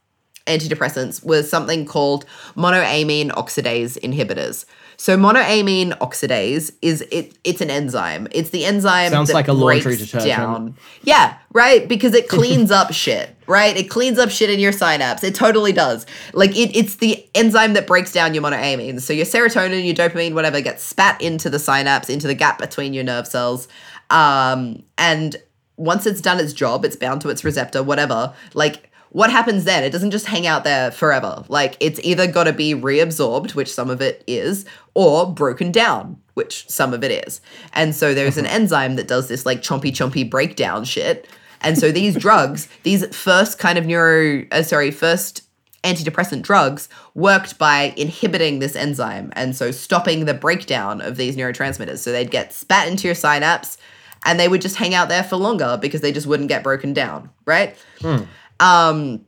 antidepressants was something called monoamine oxidase inhibitors. So monoamine oxidase is it it's an enzyme. It's the enzyme Sounds that like a laundry breaks detergent. down. Yeah, right, because it cleans up shit, right? It cleans up shit in your synapse. It totally does. Like it it's the enzyme that breaks down your monoamines. So your serotonin, your dopamine, whatever gets spat into the synapse, into the gap between your nerve cells. Um and once it's done its job, it's bound to its receptor, whatever. Like what happens then? It doesn't just hang out there forever. Like it's either got to be reabsorbed, which some of it is, or broken down, which some of it is. And so there's an enzyme that does this like chompy chompy breakdown shit. And so these drugs, these first kind of neuro, uh, sorry, first antidepressant drugs worked by inhibiting this enzyme and so stopping the breakdown of these neurotransmitters. So they'd get spat into your synapse and they would just hang out there for longer because they just wouldn't get broken down, right? Um,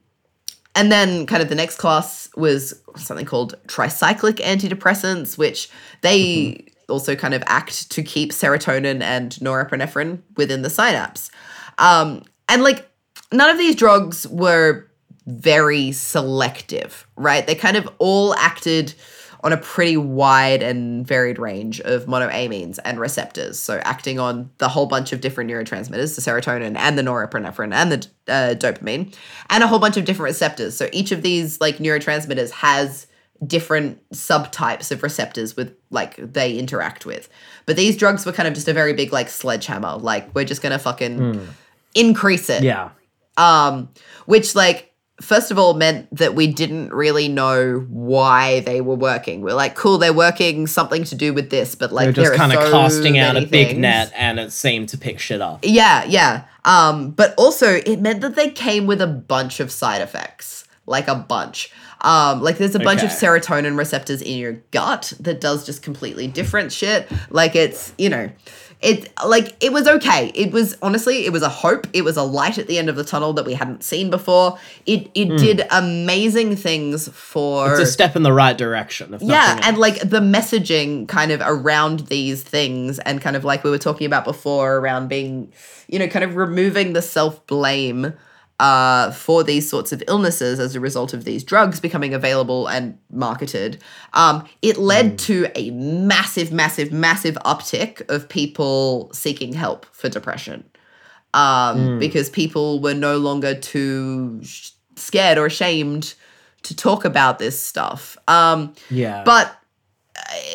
and then kind of the next class was something called tricyclic antidepressants, which they also kind of act to keep serotonin and norepinephrine within the synapse. Um, and like none of these drugs were very selective, right? They kind of all acted on a pretty wide and varied range of monoamines and receptors. So acting on the whole bunch of different neurotransmitters, the serotonin and the norepinephrine and the uh, dopamine, and a whole bunch of different receptors. So each of these like neurotransmitters has different subtypes of receptors with like they interact with. But these drugs were kind of just a very big like sledgehammer. Like we're just gonna fucking increase it. Yeah. Um, which like first of all meant that we didn't really know why they were working. We're like, cool, they're working something to do with this, but like They're just kind of so casting out a big things. net and it seemed to pick shit up. Yeah, yeah. Um, but also it meant that they came with a bunch of side effects, like a bunch. Um, like there's a bunch of serotonin receptors in your gut that does just completely different shit. Like it's, you know, it like it was okay. It was honestly, it was a hope. It was a light at the end of the tunnel that we hadn't seen before. It it hmm. did amazing things for. It's a step in the right direction. If yeah nothing and like the messaging kind of around these things and kind of like we were talking about before around being you know kind of removing the self-blame uh, for these sorts of illnesses as a result of these drugs becoming available and marketed um, it led to a massive massive massive uptick of people seeking help for depression um, because people were no longer too sh- scared or ashamed to talk about this stuff. Um, yeah. but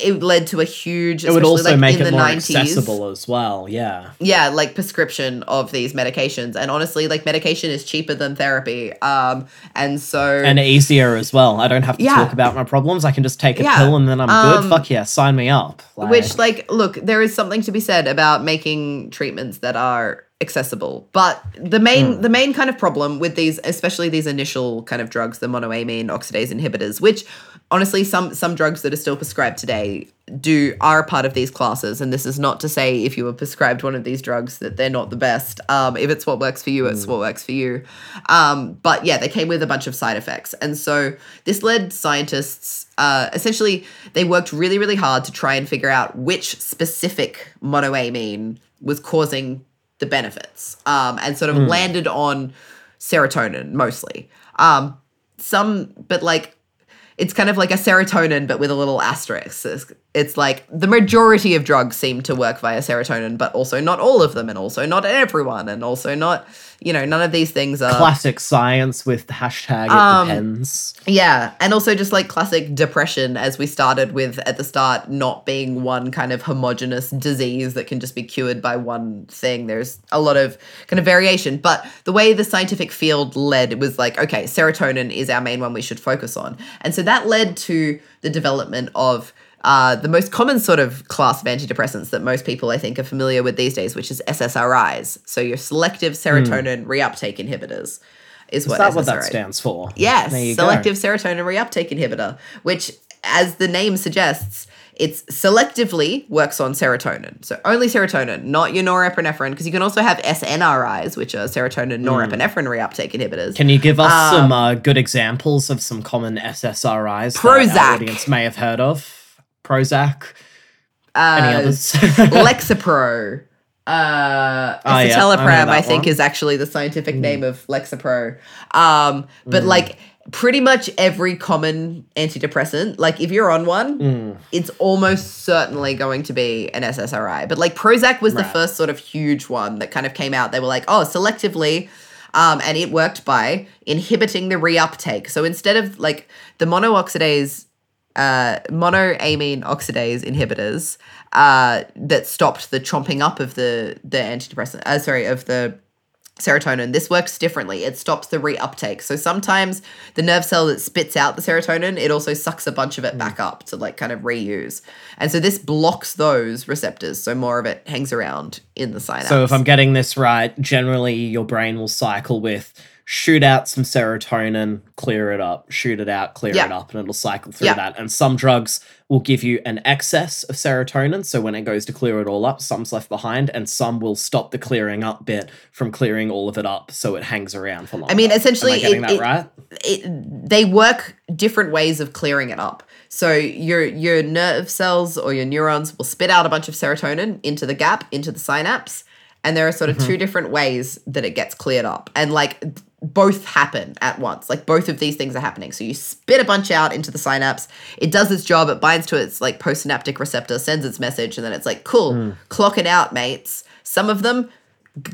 it led to a huge, it would also like, make in it the more 90s, accessible as well. Yeah. Yeah, like prescription of these medications, and honestly, like medication is cheaper than therapy. Um, and so And easier as well. I don't have to Yeah. talk about my problems. I can just take a Yeah. pill and then I'm Um, good. Fuck yeah, sign me up. Like, Which, like, look, there is something to be said about making treatments that are accessible. But the main, Hmm. the main kind of problem with these, especially these initial kind of drugs, the monoamine oxidase inhibitors, which honestly, some some drugs that are still prescribed today do are a part of these classes. And this is not to say if you were prescribed one of these drugs that they're not the best. Um, if it's what works for you, it's what works for you. Um, but yeah, they came with a bunch of side effects, and so this led scientists. Uh, essentially, they worked really, really hard to try and figure out which specific monoamine was causing the benefits, um, and sort of landed on serotonin mostly. Um, some, but like it's kind of like a serotonin, but with a little asterisk. It's, like the majority of drugs seem to work via serotonin, but also not all of them, and also not everyone, and also not, you know, none of these things are. classic science with the hashtag it Um, depends. Yeah, and also just like classic depression, as we started with at the start, not being one kind of homogenous disease that can just be cured by one thing. There's a lot of kind of variation, but the way the scientific field led, it was like, okay, serotonin is our main one we should focus on. And so that led to the development of uh, the most common sort of class of antidepressants that most people, I think, are familiar with these days, which is SSRIs. So your selective serotonin reuptake inhibitors is Is what that what that stands for? Yes, you go. selective serotonin reuptake inhibitor, which, as the name suggests, it's selectively works on serotonin. So only serotonin, not your norepinephrine, because you can also have SNRIs, which are serotonin norepinephrine reuptake inhibitors. Hmm. Can you give us Um, some uh, good examples of some common SSRIs that Prozac. our audience may have heard of? Prozac. Any Uh, others? Lexapro. Uh, Oh, yeah, I escitalopram, I, think, one. is actually the scientific name of Lexapro. Um, but like pretty much every common antidepressant, like if you're on one, it's almost certainly going to be an SSRI. But like Prozac was the first sort of huge one that kind of came out. They were like, oh, selectively. Um, and it worked by inhibiting the reuptake. So instead of like the monooxidase uh, monoamine oxidase inhibitors uh, that stopped the chomping up of the the antidepressant. Uh, sorry, of the serotonin. This works differently. It stops the reuptake. So sometimes the nerve cell that spits out the serotonin, it also sucks a bunch of it back up to like kind of reuse. And so this blocks those receptors. So more of it hangs around in the synapse. So if I'm getting this right, generally your brain will cycle with shoot out some serotonin, clear it up, shoot it out, clear Yeah. it up, and it'll cycle through Yeah. that. And some drugs will give you an excess of serotonin, so when it goes to clear it all up, some's left behind, and some will stop the clearing up bit from clearing all of it up, so it hangs around for longer. I mean, essentially, Am I getting it- that it- right? it, they work different ways of clearing it up. So your your nerve cells or your neurons will spit out a bunch of serotonin into the gap, into the synapse, and there are sort of mm-hmm. two different ways that it gets cleared up. And like both happen at once. Like both of these things are happening. So you spit a bunch out into the synapse. It does its job. It binds to its like postsynaptic receptor, sends its message, and then it's like, cool, hmm. clock it out, mates. Some of them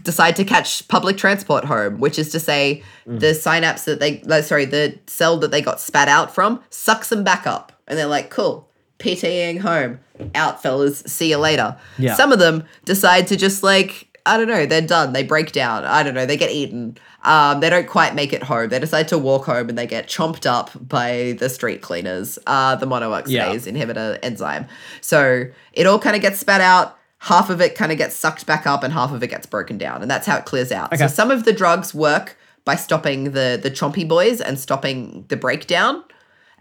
decide to catch public transport home, which is to say, hmm. the synapse that they, no, sorry, the cell that they got spat out from sucks them back up. And they're like, cool, PTing home. Out, fellas. See you later. Yeah. Some of them decide to just like, I don't know, they're done. They break down. I don't know, they get eaten. Um, they don't quite make it home. They decide to walk home and they get chomped up by the street cleaners, uh, the monoxidase Yeah. inhibitor enzyme. So it all kind of gets spat out. Half of it kind of gets sucked back up and half of it gets broken down. And that's how it clears out. So some of the drugs work by stopping the, the chompy boys and stopping the breakdown.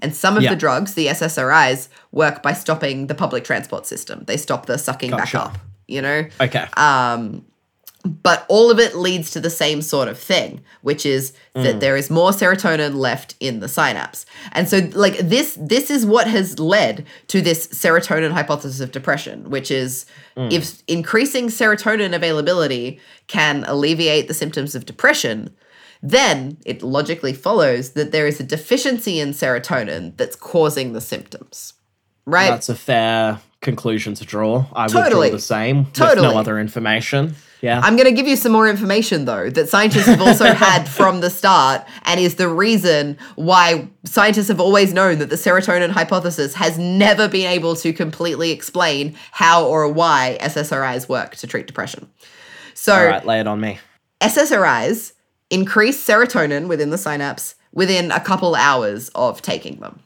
And some of Yeah. the drugs, the SSRIs, work by stopping the public transport system. They stop the sucking Gotcha. back up, you know? Okay. Um, but all of it leads to the same sort of thing, which is that mm. there is more serotonin left in the synapse. And so like this this is what has led to this serotonin hypothesis of depression, which is mm. if increasing serotonin availability can alleviate the symptoms of depression, then it logically follows that there is a deficiency in serotonin that's causing the symptoms. Right? That's a fair conclusion to draw. I would Totally. draw the same with no other information. Yeah. I'm going to give you some more information, though, that scientists have also had from the start, and is the reason why scientists have always known that the serotonin hypothesis has never been able to completely explain how or why SSRIs work to treat depression. So, All right, lay it on me. SSRIs increase serotonin within the synapse within a couple hours of taking them.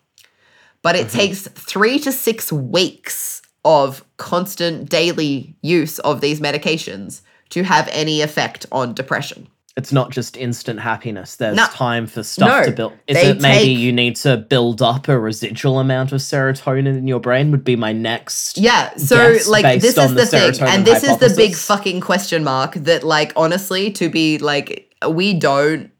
But it mm-hmm. takes three to six weeks of constant daily use of these medications to have any effect on depression. It's not just instant happiness. There's No. time for stuff No. to build. Is They it maybe take- you need to build up a residual amount of serotonin in your brain? Would be my next. Yeah, so like this is the, thing, and this is the big fucking question mark that, like, honestly, to be like, we don't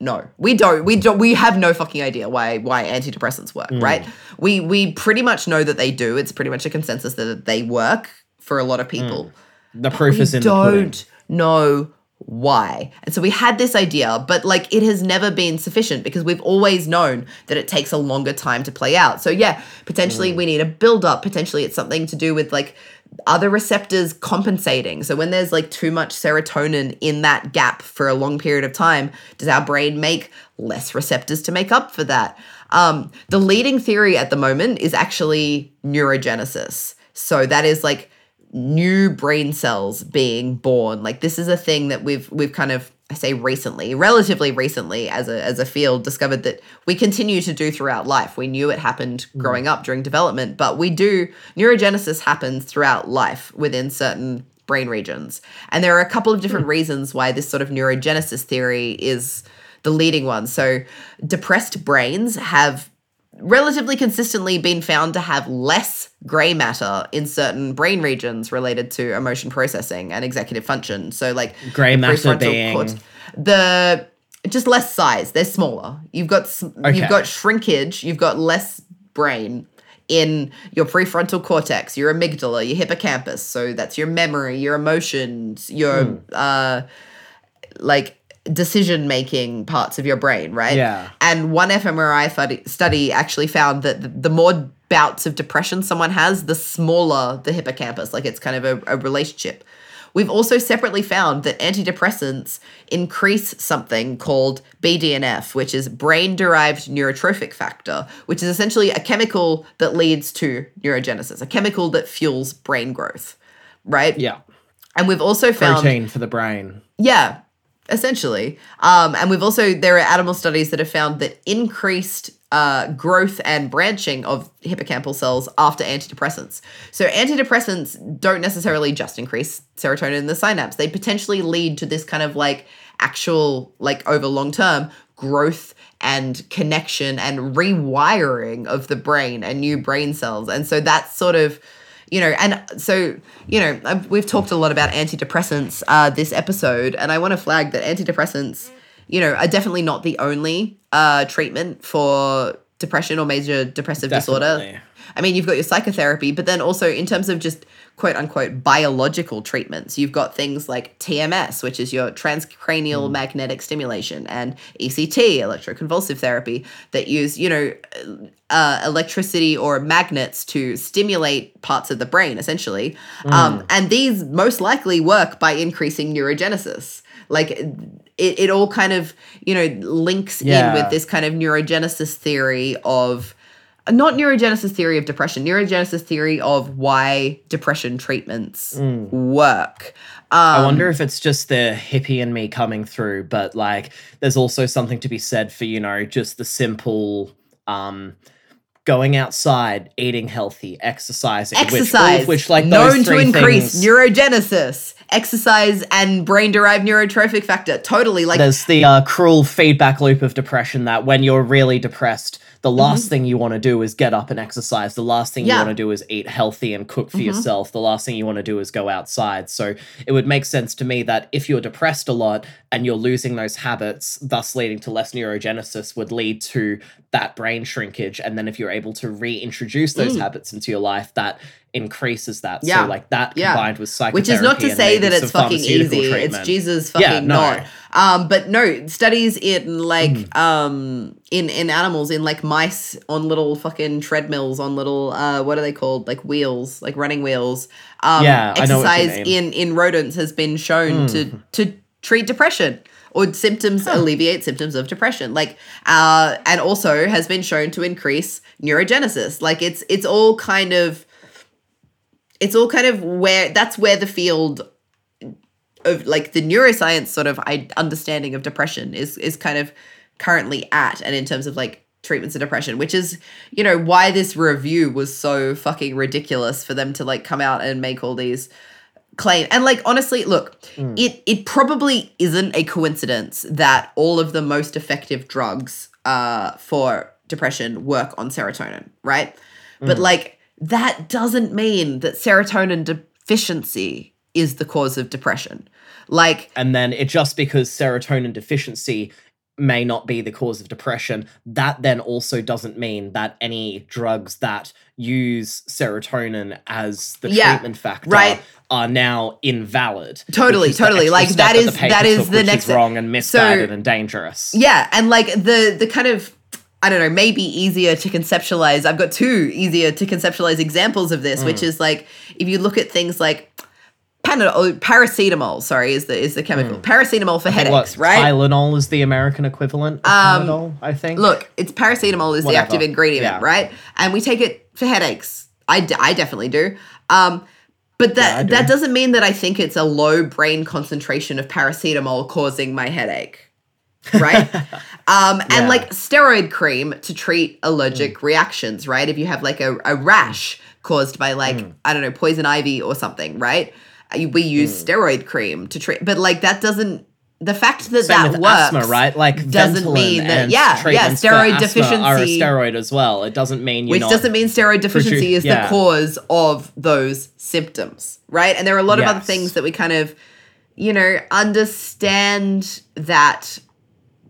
know, we don't, we don't, we have no fucking idea why why antidepressants work, Mm. right? We we pretty much know that they do. It's pretty much a consensus that they work for a lot of people. The proof is in the pudding. don't know why. And so we had this idea, but like it has never been sufficient because we've always known that it takes a longer time to play out. So yeah, potentially we need a build up, potentially it's something to do with like other receptors compensating. So when there's like too much serotonin in that gap for a long period of time, does our brain make less receptors to make up for that? Um, the leading theory at the moment is actually neurogenesis. So that is like new brain cells being born. Like this is a thing that we've we've kind of I say recently, relatively recently as a as a field discovered that we continue to do throughout life. We knew it happened hmm. growing up during development, but we do neurogenesis happens throughout life within certain brain regions. And there are a couple of hmm. different reasons why this sort of neurogenesis theory is the leading one. So depressed brains have relatively consistently been found to have less gray matter in certain brain regions related to emotion processing and executive function. So, like Grey matter being- cortex- the just less size. They're smaller. You've got Okay. you've got shrinkage. You've got less brain in your prefrontal cortex, your amygdala, your hippocampus. So that's your memory, your emotions, your Hmm. uh, like decision making parts of your brain, right? Yeah. And one fMRI study, actually found that the, the more bouts of depression someone has, the smaller the hippocampus. Like it's kind of a, a relationship. We've also separately found that antidepressants increase something called BDNF, which is brain derived neurotrophic factor, which is essentially a chemical that leads to neurogenesis, a chemical that fuels brain growth, right? Yeah. And we've also found Protein for the brain. yeah, essentially. Um, and we've also there are animal studies that have found that increased uh, growth and branching of hippocampal cells after antidepressants. So antidepressants don't necessarily just increase serotonin in the synapse. They potentially lead to this kind of like actual like over long term growth and connection and rewiring of the brain and new brain cells. And so that's sort of you know, and so you know, I've, we've talked a lot about antidepressants uh, this episode, and I want to flag that antidepressants, you know, are definitely not the only uh, treatment for depression or major depressive disorder. I mean, you've got your psychotherapy, but then also in terms of just quote unquote biological treatments, you've got things like TMS, which is your transcranial magnetic stimulation, and ECT, electroconvulsive therapy, that use, you know, uh, electricity or magnets to stimulate parts of the brain, essentially. Um, and these most likely work by increasing neurogenesis. Like it, it all kind of, you know, links in with this kind of neurogenesis theory of not neurogenesis theory of depression, neurogenesis theory of why depression treatments work. Um, I wonder if it's just the hippie in me coming through, but like there's also something to be said for, you know, just the simple um going outside, eating healthy, exercising, which, exercise, which, like known to increase things, neurogenesis, exercise and brain-derived neurotrophic factor. Totally, like there's the uh, cruel feedback loop of depression that when you're really depressed, the last thing you want to do is get up and exercise. The last thing you Mm-hmm. Want to do is eat healthy and cook for Mhm. yourself. The last thing you want to do is go outside. So it would make sense to me that if you're depressed a lot and you're losing those habits, thus leading to less neurogenesis, would lead to that brain shrinkage. And then if you're able to reintroduce those habits into your life, that increases that. Yeah. So like that Yeah. combined with psychotherapy. which is not to say that it's fucking easy. treatment. It's Jesus fucking Yeah, no. not. Um, but no, studies in like Mm. um in in animals in like mice on little fucking treadmills on little uh what are they called like wheels like running wheels. Um, Yeah, I know what you exercise in in rodents has been shown to Mm. to treat depression or symptoms alleviate symptoms of depression like uh and also has been shown to increase neurogenesis like it's it's all kind of it's all kind of where that's where the field of like the neuroscience sort of I, understanding of depression is is kind of currently at and in terms of like treatments of depression which is you know why this review was so fucking ridiculous for them to like come out and make all these claim and like honestly look it it probably isn't a coincidence that all of the most effective drugs uh for depression work on serotonin right? But like that doesn't mean that serotonin deficiency is the cause of depression like and then it just because serotonin deficiency may not be the cause of depression that then also doesn't mean that any drugs that use serotonin as the Yeah, treatment factor right. are now invalid Totally, is totally. Like, that is- that is took, the next- wrong and so- misguided and dangerous Yeah, and like the the kind of I don't know, maybe easier to conceptualize. I've got two easier to conceptualize examples of this, Mm. which is like if you look at things like Panadol, oh, paracetamol. Sorry, is the is the chemical paracetamol for I headaches, what, right? Tylenol is the American equivalent of Um, Panadol, I think. Look, it's paracetamol is the active ingredient, Yeah. right? And we take it for headaches. I, d- I definitely do. Um, but that I do. that doesn't mean that I think it's a low brain concentration of paracetamol causing my headache. Right? um, Yeah. And like steroid cream to treat allergic reactions, right? If you have like a, a rash caused by like, Mm. I don't know, poison ivy or something, right? Uh, We use Mm. steroid cream to treat, but like that doesn't, the fact that Same that works. asthma, right? Like doesn't mean that- yeah, yeah, steroid deficiency are a steroid as well. It doesn't mean which doesn't mean steroid deficiency is yeah. the cause of those symptoms, right? And there are a lot of other things that we kind of, you know, understand that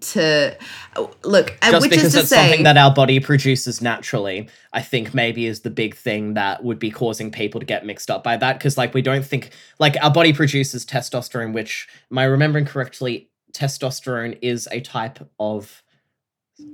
to oh, look, and just which because is to it's say, something that our body produces naturally i think maybe is the big thing that would be causing people to get mixed up by that because like we don't think like our body produces testosterone which am i remembering correctly testosterone is a type of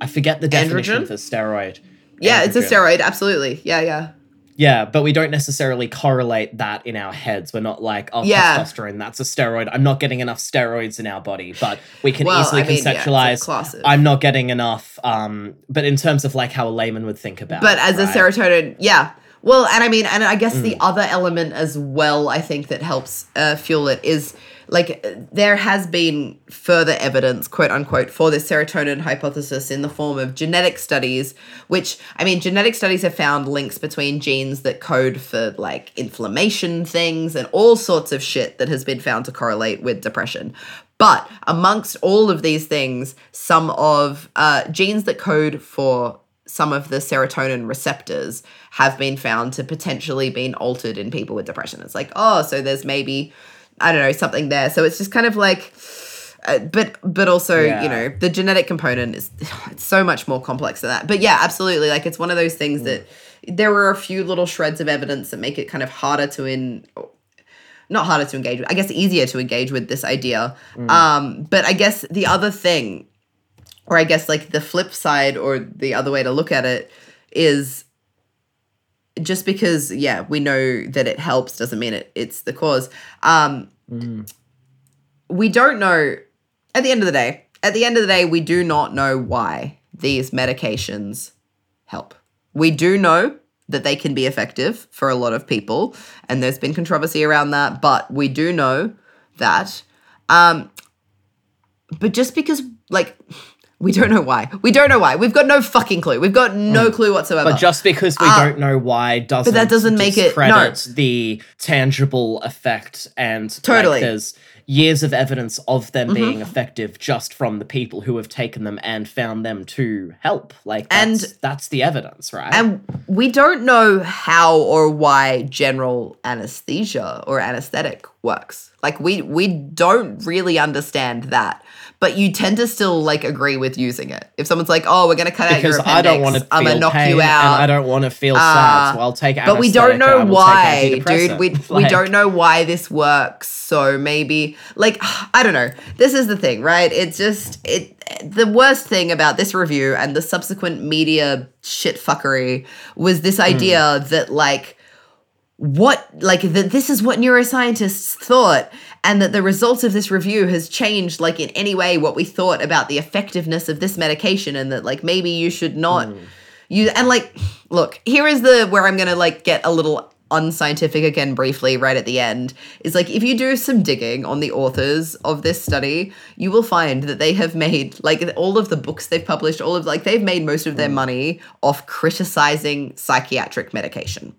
i forget the definition Androgen? for steroid yeah, it's a steroid, absolutely, yeah, yeah. Yeah but we don't necessarily correlate that in our heads we're not like oh Yeah. testosterone that's a steroid i'm not getting enough steroids in our body but we can Well, easily I mean, yeah, conceptualize class I'm not getting enough. Um, but in terms of like how a layman would think about, but it, as a serotonin yeah well and i mean and i guess Mm. the other element as well i think that helps uh, fuel it is like there has been further evidence quote unquote for this serotonin hypothesis in the form of genetic studies which i mean genetic studies have found links between genes that code for like inflammation things and all sorts of shit that has been found to correlate with depression but amongst all of these things some of uh, genes that code for some of the serotonin receptors have been found to potentially been altered in people with depression. It's like, oh, so there's maybe, I don't know, something there. So it's just kind of like, uh, but but also Yeah. you know the genetic component is it's so much more complex than that but yeah absolutely like it's one of those things that there are a few little shreds of evidence that make it kind of harder to in not harder to engage with i guess easier to engage with this idea um but i guess the other thing or i guess like the flip side or the other way to look at it is just because yeah we know that it helps doesn't mean it it's the cause. Um we don't know at the end of the day at the end of the day we do not know why these medications help. We do know that they can be effective for a lot of people and there's been controversy around that but we do know that um but just because like we don't know why we don't know why we've got no fucking clue we've got no clue whatsoever But just because we Uh, don't know why doesn't but that doesn't make it- no. the tangible effect and like, Totally. there's years of evidence of them being effective just from the people who have taken them and found them to help. Like And- that's, that's the evidence, right? And we don't know how or why general anesthesia or anesthetic works. Like we we don't really understand that. But you tend to still like agree with using it. If someone's like, "Oh, we're gonna cut out because your I don't want to I'm gonna knock you out," and I don't want to feel Uh, sad, so I'll take but we don't know and I will why, dude. We antidepressant. we don't know why this works. So maybe like I don't know. This is the thing, right? It's just it. The worst thing about this review and the subsequent media shit fuckery was this idea that like what like that this is what neuroscientists thought and that the results of this review has changed like in any way what we thought about the effectiveness of this medication and that like maybe you should not hmm. use and like look here is the where i'm gonna like get a little unscientific again briefly right at the end is like if you do some digging on the authors of this study you will find that they have made like all of the books they've published all of like they've made most of their hmm. money off criticizing psychiatric medication.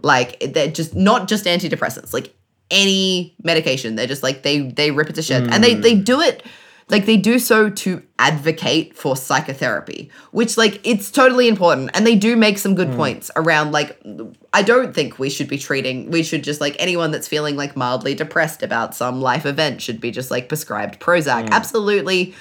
Like they're just not just antidepressants like any medication. They're just like they they rip it to shit. And they they do it like they do so to advocate for psychotherapy which like it's totally important. And they do make some good mm. points around like i don't think we should be treating we should just like anyone that's feeling like mildly depressed about some life event should be just like prescribed prozac. Mm. Absolutely.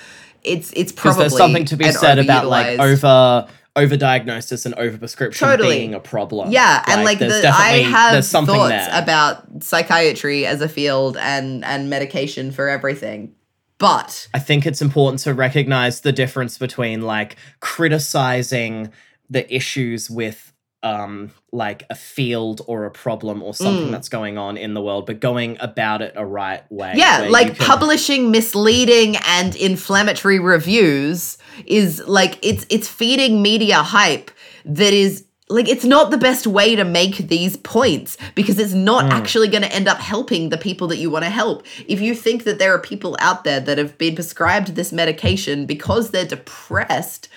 It's it's probably there's something to be said about like over overdiagnosis and overprescription Totally. being a problem. Yeah, and like there's the, I have thoughts there. about psychiatry as a field and and medication for everything, but I think it's important to recognize the difference between like criticizing the issues with um like a field or a problem or something that's going on in the world but going about it a right way yeah, like can- publishing misleading and inflammatory reviews is like it's it's feeding media hype that is like it's not the best way to make these points because it's not Hmm. actually going to end up helping the people that you want to help. If you think that there are people out there that have been prescribed this medication because they're depressed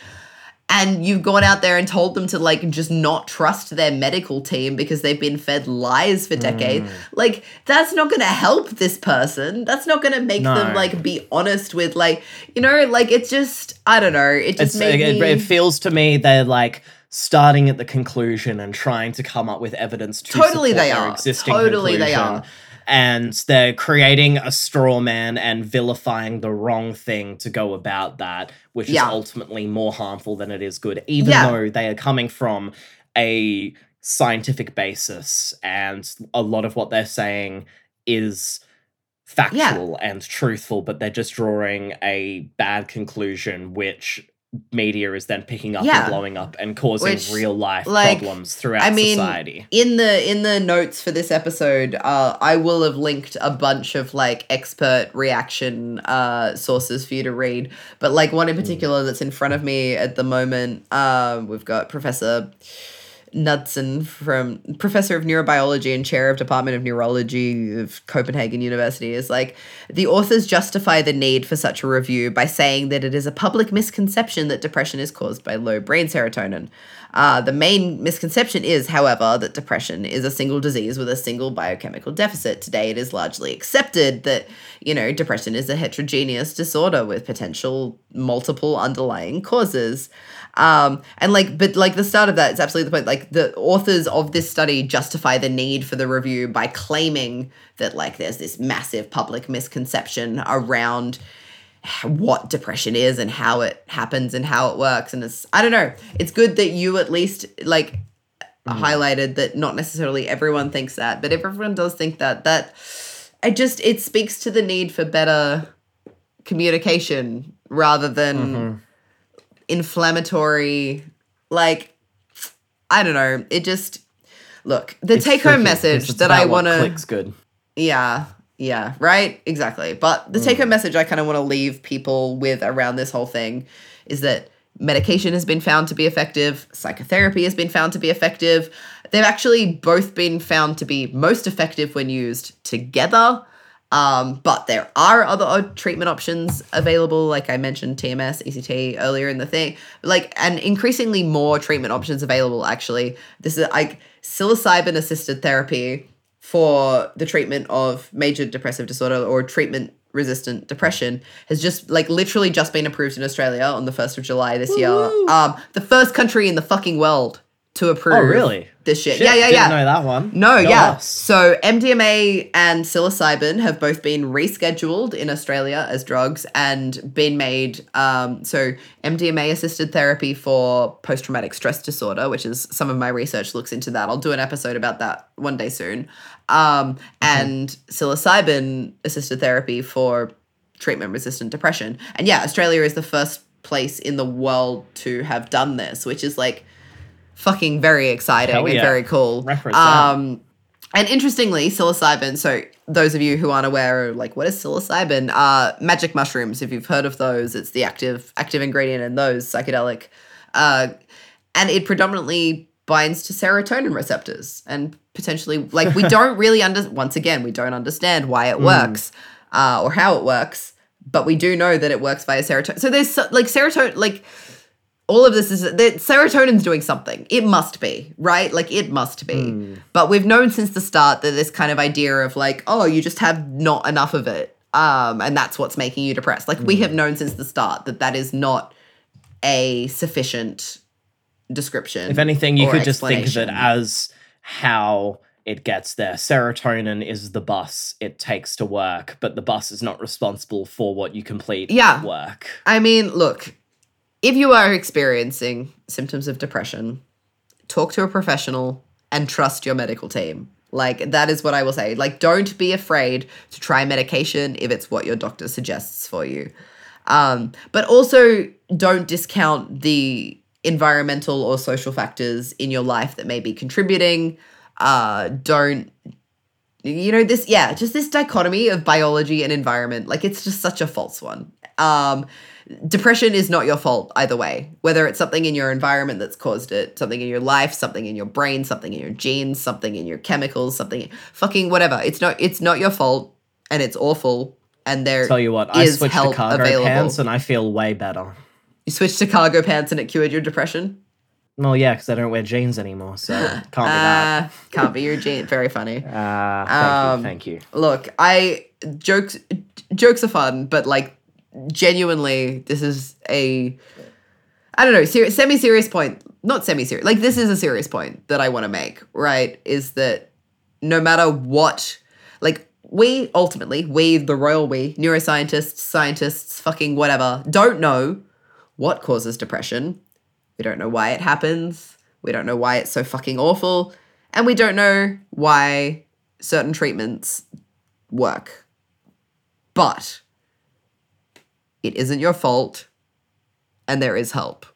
and you've gone out there and told them to like just not trust their medical team because they've been fed lies for decades Hmm. like that's not going to help this person that's not going to make them like be honest with like you know like it's just i don't know it just it, me it feels to me they're like starting at the conclusion and trying to come up with evidence to Totally they their are. existing Totally they are. And they're creating a straw man and vilifying the wrong thing to go about that which Yeah. is ultimately more harmful than it is good even Yeah. though they are coming from a scientific basis and a lot of what they're saying is factual and truthful but they're just drawing a bad conclusion which media is then picking up Yeah. and blowing up and causing Which, real life like, problems throughout I mean, society. in the in the notes for this episode uh i will have linked a bunch of like expert reaction uh sources for you to read. But like one in particular that's in front of me at the moment um we've got professor Knudsen from professor of neurobiology and chair of department of neurology of Copenhagen University is like the authors justify the need for such a review by saying that it is a public misconception that depression is caused by low brain serotonin. Uh, the main misconception is, however, that depression is a single disease with a single biochemical deficit. Today, it is largely accepted that you know depression is a heterogeneous disorder with potential multiple underlying causes. Um, and like, but like the start of that is absolutely the point. Like the authors of this study justify the need for the review by claiming that like there's this massive public misconception around what depression is and how it happens and how it works. And it's i don't know. It's good that you at least like highlighted that not necessarily everyone thinks that but if everyone does think that that i just it speaks to the need for better communication rather than inflammatory like i don't know it just look the It's take home tricky, 'cause message it's that i want to clicks good. yeah, yeah, right? Exactly. But the take Mm. home message I kind of want to leave people with around this whole thing is that medication has been found to be effective, psychotherapy has been found to be effective. They've actually both been found to be most effective when used together. Um, but there are other treatment options available, like I mentioned TMS, ECT earlier in the thing, like, and increasingly more treatment options available. Actually, this is like psilocybin assisted therapy for the treatment of major depressive disorder or treatment resistant depression has just like literally just been approved in Australia on the 1st of July this year. Um the first country in the fucking world to approve Oh, really? this shit. Shit, yeah, yeah, didn't know that one. No, yeah. So MDMA and psilocybin have both been rescheduled in Australia as drugs and been made. Um, so MDMA assisted therapy for post traumatic stress disorder, which is some of my research looks into that. I'll do an episode about that one day soon. Um, and psilocybin assisted therapy for treatment resistant depression. And yeah, Australia is the first place in the world to have done this, which is like fucking very exciting and very cool. Represent. Um, and interestingly, psilocybin. So those of you who aren't aware, are like what is psilocybin? Uh, magic mushrooms. If you've heard of those, it's the active active ingredient in those psychedelic, uh, and it predominantly binds to serotonin receptors and potentially like we don't really under once again we don't understand why it works uh, or how it works, but we do know that it works via serotonin. So there's like serotonin like all of this is that serotonin's doing something. It must be, right? Like it must be. But we've known since the start that this kind of idea of like, oh, you just have not enough of it. Um, and that's what's making you depressed. Like we have known since the start that that is not a sufficient description. If anything, you could just think of it as how it gets there. Serotonin is the bus it takes to work, but the bus is not responsible for what you complete Yeah. at work. I mean, look, if you are experiencing symptoms of depression, talk to a professional and trust your medical team. Like, that is what I will say. Like, don't be afraid to try medication if it's what your doctor suggests for you. Um, but also, don't discount the environmental or social factors in your life that may be contributing. Uh, don't you know this yeah just this dichotomy of biology and environment like it's just such a false one um depression is not your fault either way whether it's something in your environment that's caused it something in your life something in your brain something in your genes something in your chemicals something fucking whatever it's not it's not your fault and it's awful and there Tell you what, I switched to cargo available. pants and I feel way better. you switched to cargo pants and it cured your depression Well, yeah, because I don't wear jeans anymore, so can't be that. uh, can't be your gene very funny Uh, thank um, you, thank you. look i jokes jokes are fun but like genuinely this is a i don't know ser- semi-serious point not semi-serious like this is a serious point that i want to make right is that no matter what like we ultimately we the royal we neuroscientists scientists fucking whatever don't know what causes depression. We don't know why it happens. We don't know why it's so fucking awful. And we don't know why certain treatments work. But it isn't your fault and there is help.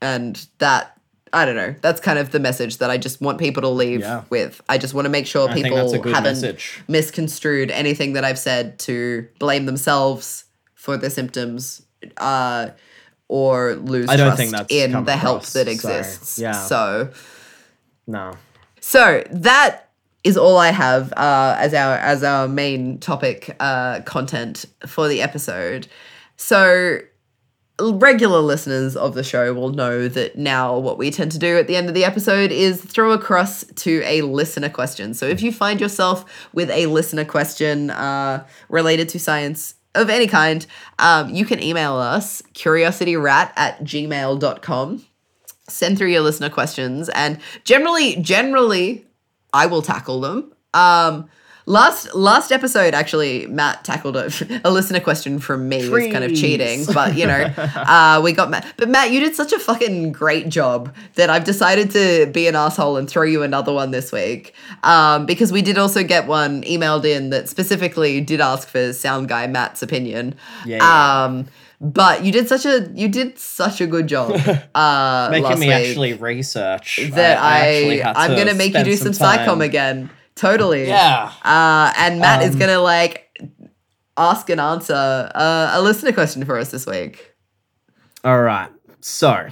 And that I don't know. That's kind of the message that I just want people to leave Yeah. with. I just want to make sure people that's a good haven't message. misconstrued anything that I've said to blame themselves for their symptoms uh, or lose I don't trust in the help across, that so, exists. yeah. So No. so that is all I have uh, as our as our main topic uh, content for the episode. So regular listeners of the show will know that now what we tend to do at the end of the episode is throw across to a listener question. So if you find yourself with a listener question uh, related to science of any kind, um, you can email us curiosityrat at gmail.com send through your listener questions and generally generally i will tackle them um Last last episode, actually, Matt tackled a, a listener question from me. Was kind of cheating, but you know, uh, we got Matt. But Matt, you did such a fucking great job that I've decided to be an asshole and throw you another one this week. Um, because we did also get one emailed in that specifically did ask for sound guy Matt's opinion. Yeah, yeah. Um, but you did such a you did such a good job. Uh, Making last me week actually research. that I, had I am gonna make you do some, time. psychom again. Totally. Yeah. Uh, and Matt is Um, gonna like ask and answer uh, a listener question for us this week. All right. So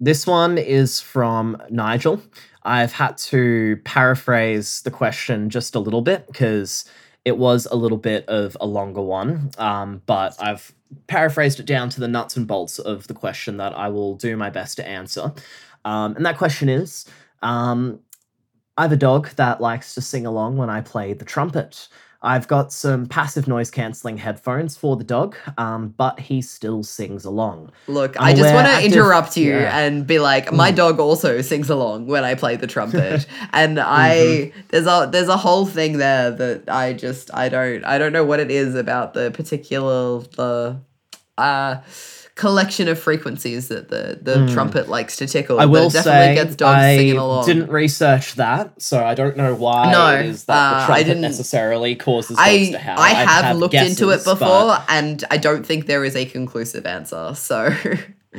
this one is from Nigel. I've had to paraphrase the question just a little bit because it was a little bit of a longer one. Um, but I've paraphrased it down to the nuts and bolts of the question that I will do my best to answer. Um, and that question is um, I have a dog that likes to sing along when I play the trumpet. I've got some passive noise cancelling headphones for the dog, um, but he still sings along. Look, I'm I just want to interrupt you yeah. and be like, my Mm. dog also sings along when I play the trumpet, and I Mm-hmm. there's a there's a whole thing there that I just I don't I don't know what it is about the particular the uh collection of frequencies that the the trumpet likes to tickle. I will say gets dogs I singing along. didn't research that, so I don't know why No, it is that uh, the trumpet necessarily causes I to howl. I have had looked into it guesses, but before, and I don't think there is a conclusive answer. So,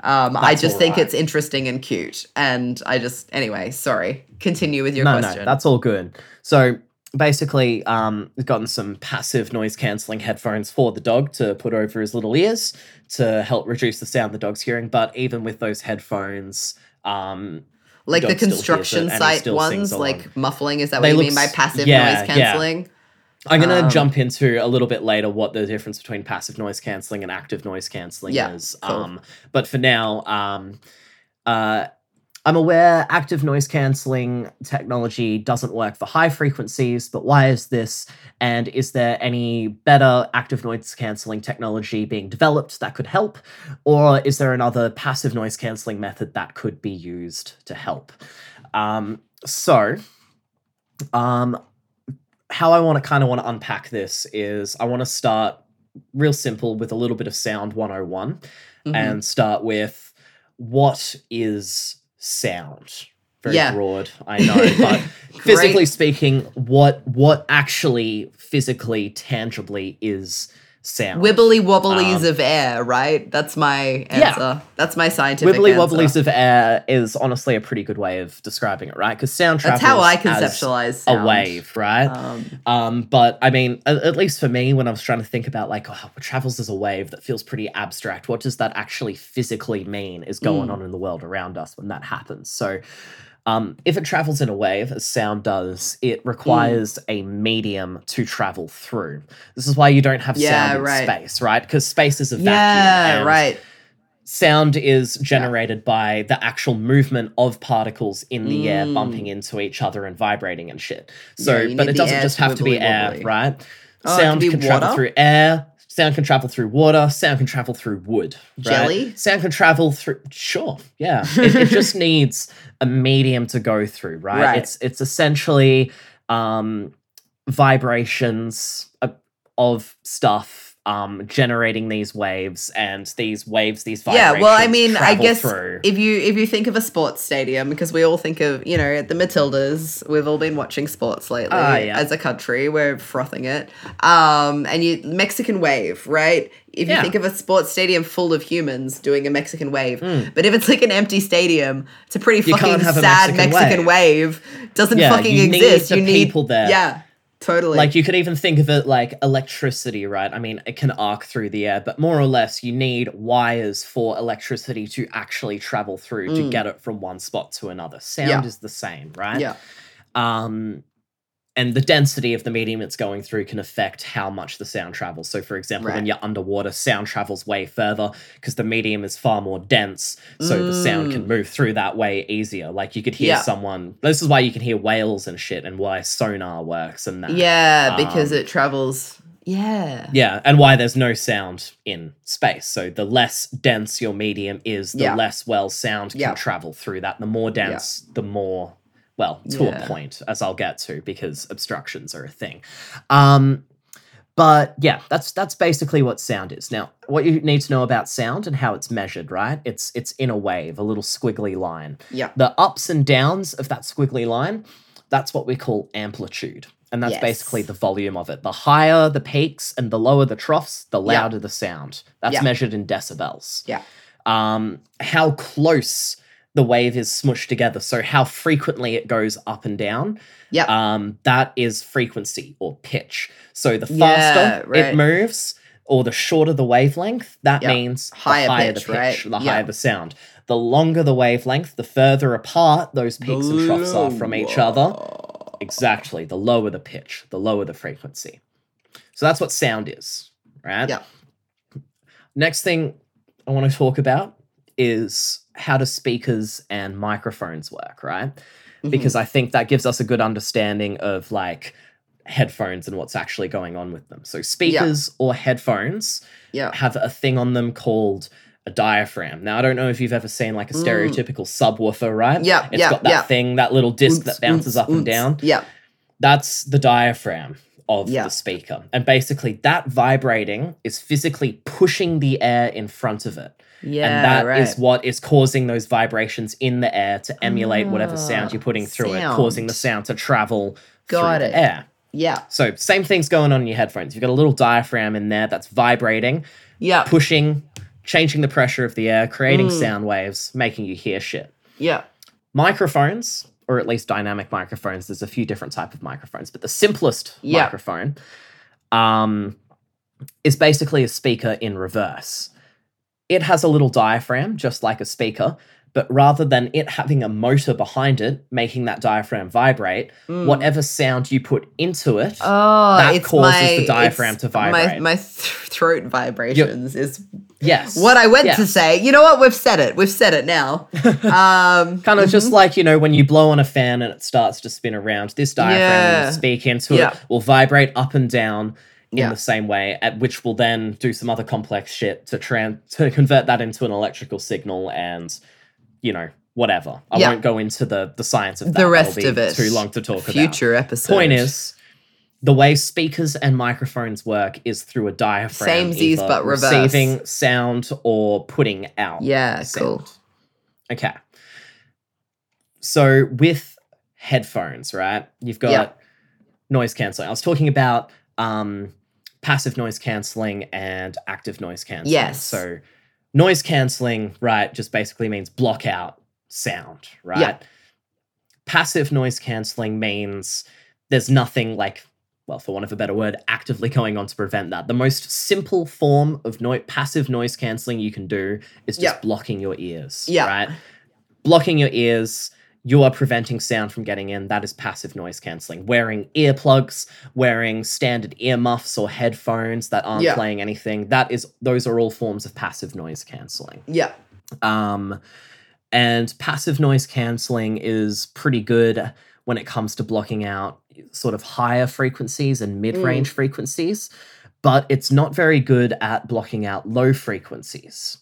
um, I just think alright. it's interesting and cute, and I just anyway. Sorry, continue with your no, question. no, that's all good. So basically, um, gotten some passive noise cancelling headphones for the dog to put over his little ears to help reduce the sound the dog's hearing. But even with those headphones, um, like the hears construction it and he site ones, like muffling. Is that They what you mean by passive yeah, noise yeah. canceling? I'm gonna Um, jump into a little bit later what the difference between passive noise cancelling and active noise cancelling Yeah, is. cool. Um, but for now, um, uh, I'm aware active noise cancelling technology doesn't work for high frequencies, but why is this? And is there any better active noise cancelling technology being developed that could help? Or is there another passive noise cancelling method that could be used to help? Um, so, um, how I want to kind of want to unpack this is I want to start real simple with a little bit of sound 101 Mhm. and start with what is sound very Yeah. broad i know but physically speaking what what actually physically tangibly is sound Wibbly wobblies Um, of air, right? That's my answer. Yeah. That's my scientific wibbly answer. wobblies of air is honestly a pretty good way of describing it right because sound That's travels how I as conceptualize a wave right Um, Um, but I mean, at, at least for me, when I was trying to think about like, oh, what travels as a wave, that feels pretty abstract. What does that actually physically mean is going Mm. on in the world around us when that happens? So, um, if it travels in a wave, as sound does, it requires a medium to travel through. This is why you don't have Yeah, sound in right. space, right? Because space is a vacuum. yeah, right. Sound is generated by the actual movement of particles in the air Mm. bumping into each other and vibrating and shit. So, Yeah, but it doesn't just have to be wibbly air, wobbly. right? Oh, it can sound can travel through air. Sound can travel through water. Sound can travel through wood. right? Jelly? Sound can travel through. Sure, yeah. It, it just needs a medium to go through, right? Right. It's it's essentially um, vibrations of, of stuff um, generating these waves, and these waves, these vibrations. Yeah, well, I mean, I guess through. if you if you think of a sports stadium, because we all think of you know the Matildas, we've all been watching sports lately Ah, yeah. as a country. We're frothing it, um, and you Mexican wave, right? If you Yeah. think of a sports stadium full of humans doing a Mexican wave, but if it's like an empty stadium, it's a pretty. You fucking sad Mexican Mexican wave. Doesn't Yeah, fucking you need exist. the you need people there. Yeah, totally. like you could even think of it like electricity right i mean it can arc through the air but more or less you need wires for electricity to actually travel through to Mm. get it from one spot to another sound Yeah. is the same right yeah, um and the density of the medium it's going through can affect how much the sound travels. So, for example, when you're underwater, sound travels way further because the medium is far more dense. So the sound can move through that way easier. Like you could hear Mm. Yeah. someone. This is why you can hear whales and shit, and why sonar works and that. yeah, because Um, it travels. Yeah, Yeah, and why there's no sound in space. So the less dense your medium is, the Yeah. less well sound can Yeah. travel through that. The more dense, the more Well, to Yeah. a point, as I'll get to, because obstructions are a thing. Um, but yeah, that's that's basically what sound is. Now, what you need to know about sound and how it's measured, right? It's it's in a wave, a little squiggly line. Yeah. The ups and downs of that squiggly line, that's what we call amplitude. And that's Yes. basically the volume of it. The higher the peaks and the lower the troughs, the Yeah. louder the sound. That's Yeah. measured in decibels. Yeah. Um, how close the wave is smushed together. So how frequently it goes up and down. Yeah. Um, that is frequency or pitch. So the Yeah, faster right. it moves, or the shorter the wavelength, that Yeah. means Higher the higher pitch, the pitch, right? the Yeah. higher the sound. The longer the wavelength, the further apart those peaks and troughs are from each other. Exactly. The lower the pitch, the lower the frequency. So that's what sound is, right? Yeah. Next thing I want to talk about is how do speakers and microphones work, right? Mhm. Because I think that gives us a good understanding of like headphones and what's actually going on with them. So speakers or headphones yeah. have a thing on them called a diaphragm. Now I don't know if you've ever seen like a Mm. stereotypical subwoofer, right? Yeah, It's yeah, got that yeah. thing, that little disc that bounces up and down. Yeah. That's the diaphragm of Yeah. the speaker. And basically that vibrating is physically pushing the air in front of it. Yeah. and that is right. what is causing those vibrations in the air to emulate whatever sound you're putting through it, causing the sound to travel Got through it. the air. Yeah. So same thing's going on in your headphones. You've got a little diaphragm in there that's vibrating, Yeah. pushing, changing the pressure of the air, creating Mm. sound waves, making you hear shit. Yeah. Microphones, or at least dynamic microphones, there's a few different type of microphones, but the simplest Yeah. microphone um, is basically a speaker in reverse. It has a little diaphragm, just like a speaker, but rather than it having a motor behind it, making that diaphragm vibrate, Mm. whatever sound you put into it, Oh, that causes my, the diaphragm to vibrate. My, my th- throat vibrations is yes. what I went Yeah. to say. You know what? We've said it. We've said it now. Um, Kind of just like, you know, when you blow on a fan and it starts to spin around, this diaphragm, Yeah. speak into Yeah. it, will vibrate up and down in the same way, at which will then do some other complex shit to tran- to convert that into an electrical signal and, you know, whatever. I Yeah. won't go into the, the science of that. the rest of it. Too long to talk about. Future episode. Point is, the way speakers and microphones work is through a diaphragm, Samesies, either but reverse. receiving sound or putting out Yeah, sound. cool. Okay. So with headphones, right? You've got Yeah. noise canceling. I was talking about um, passive noise canceling and active noise canceling. Yes. So noise canceling, right, just basically means block out sound, right? Yeah. Passive noise canceling means there's nothing like well, for want of a better word, actively going on to prevent that. The most simple form of no- passive noise canceling you can do is just Yeah. blocking your ears. Yeah. Right? Blocking your ears, you are preventing sound from getting in. That is passive noise canceling. Wearing earplugs, wearing standard earmuffs or headphones that aren't Yeah. playing anything. That is those are all forms of passive noise canceling. Yeah. Um, and passive noise canceling is pretty good when it comes to blocking out sort of higher frequencies and mid range frequencies, but it's not very good at blocking out low frequencies.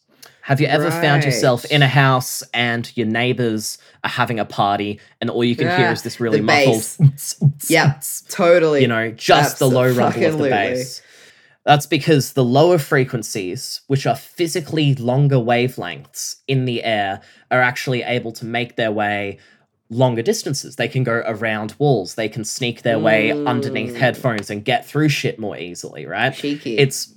Have you ever found yourself in a house and your neighbors are having a party and all you can hear is this really muffled. Yeah. Totally. you know, just the low rumble of the bass. That's because the lower frequencies, which are physically longer wavelengths in the air, are actually able to make their way longer distances. They can go around walls, they can sneak their way underneath Mm. headphones and get through shit more easily, right? Cheeky. It's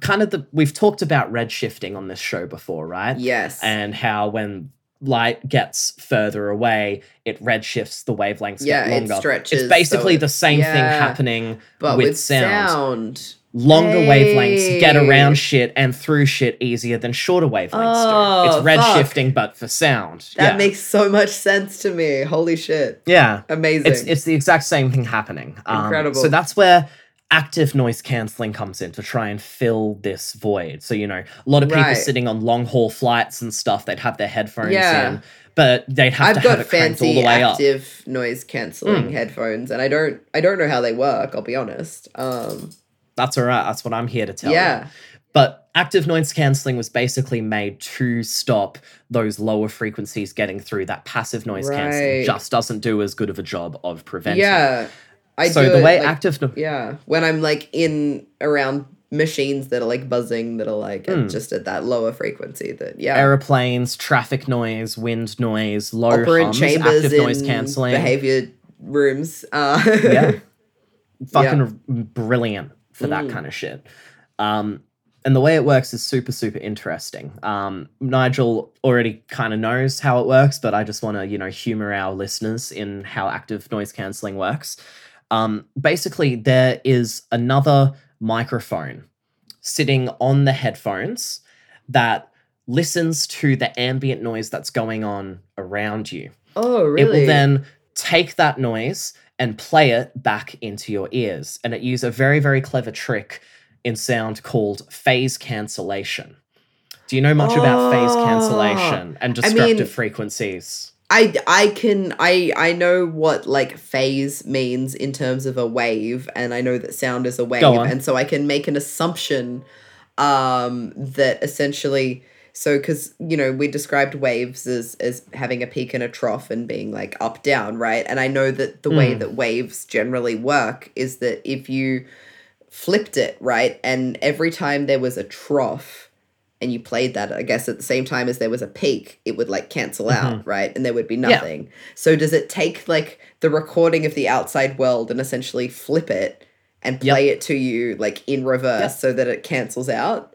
kind of the we've talked about red shifting on this show before, right? yes. And how when light gets further away, it redshifts, the wavelengths Yeah, get it stretches, it's basically so it- the same thing happening but with, with, sound. sound. Longer wavelengths get around shit and through shit easier than shorter wavelengths do. Oh, It's red shifting, but for sound. That yeah. makes so much sense to me. Holy shit. yeah. Amazing. It's it's the exact same thing happening. Um, Incredible. So that's where active noise canceling comes in to try and fill this void. So you know, a lot of people Right. sitting on long haul flights and stuff, they'd have their headphones Yeah. in, but they'd have I've to have got it cranked all fancy the way up. active noise cancelling Mm. headphones, and I don't I don't know how they work. I'll be honest. Um, That's all right. That's what I'm here to tell you. yeah, But active noise cancelling was basically made to stop those lower frequencies getting through. That passive noise cancelling just doesn't do as good of a job of preventing. Yeah. I so do the way like, active no- Yeah. When I'm like in around machines that are like buzzing that are like Mm. just at that lower frequency that yeah. aeroplanes, traffic noise, wind noise, low Operant hums, chambers active noise cancelling. behavior rooms. Uh yeah. Fucking brilliant for that kind of shit. Um, and the way it works is super, super interesting. Um, Nigel already kind of knows how it works, but I just want to, you know, humor our listeners in how active noise cancelling works. Um, basically, there is another microphone sitting on the headphones that listens to the ambient noise that's going on around you Oh really? it will then take that noise and play it back into your ears. And it uses a very, very clever trick in sound called phase cancellation. Do you know much about phase Oh, cancellation and I mean- frequencies? I I can I I know what like phase means in terms of a wave and I know that sound is a wave and so I can make an assumption um that essentially so cuz you know we described waves as as having a peak and a trough and being like up down right and I know that the way Mm. that waves generally work is that if you flipped it right and every time there was a trough and you played that i guess at the same time as there was a peak it would like cancel mm-hmm. out right and there would be Yeah. nothing so does it take like the recording of the outside world and essentially flip it and Yep. play it to you like in reverse Yep. so that it cancels out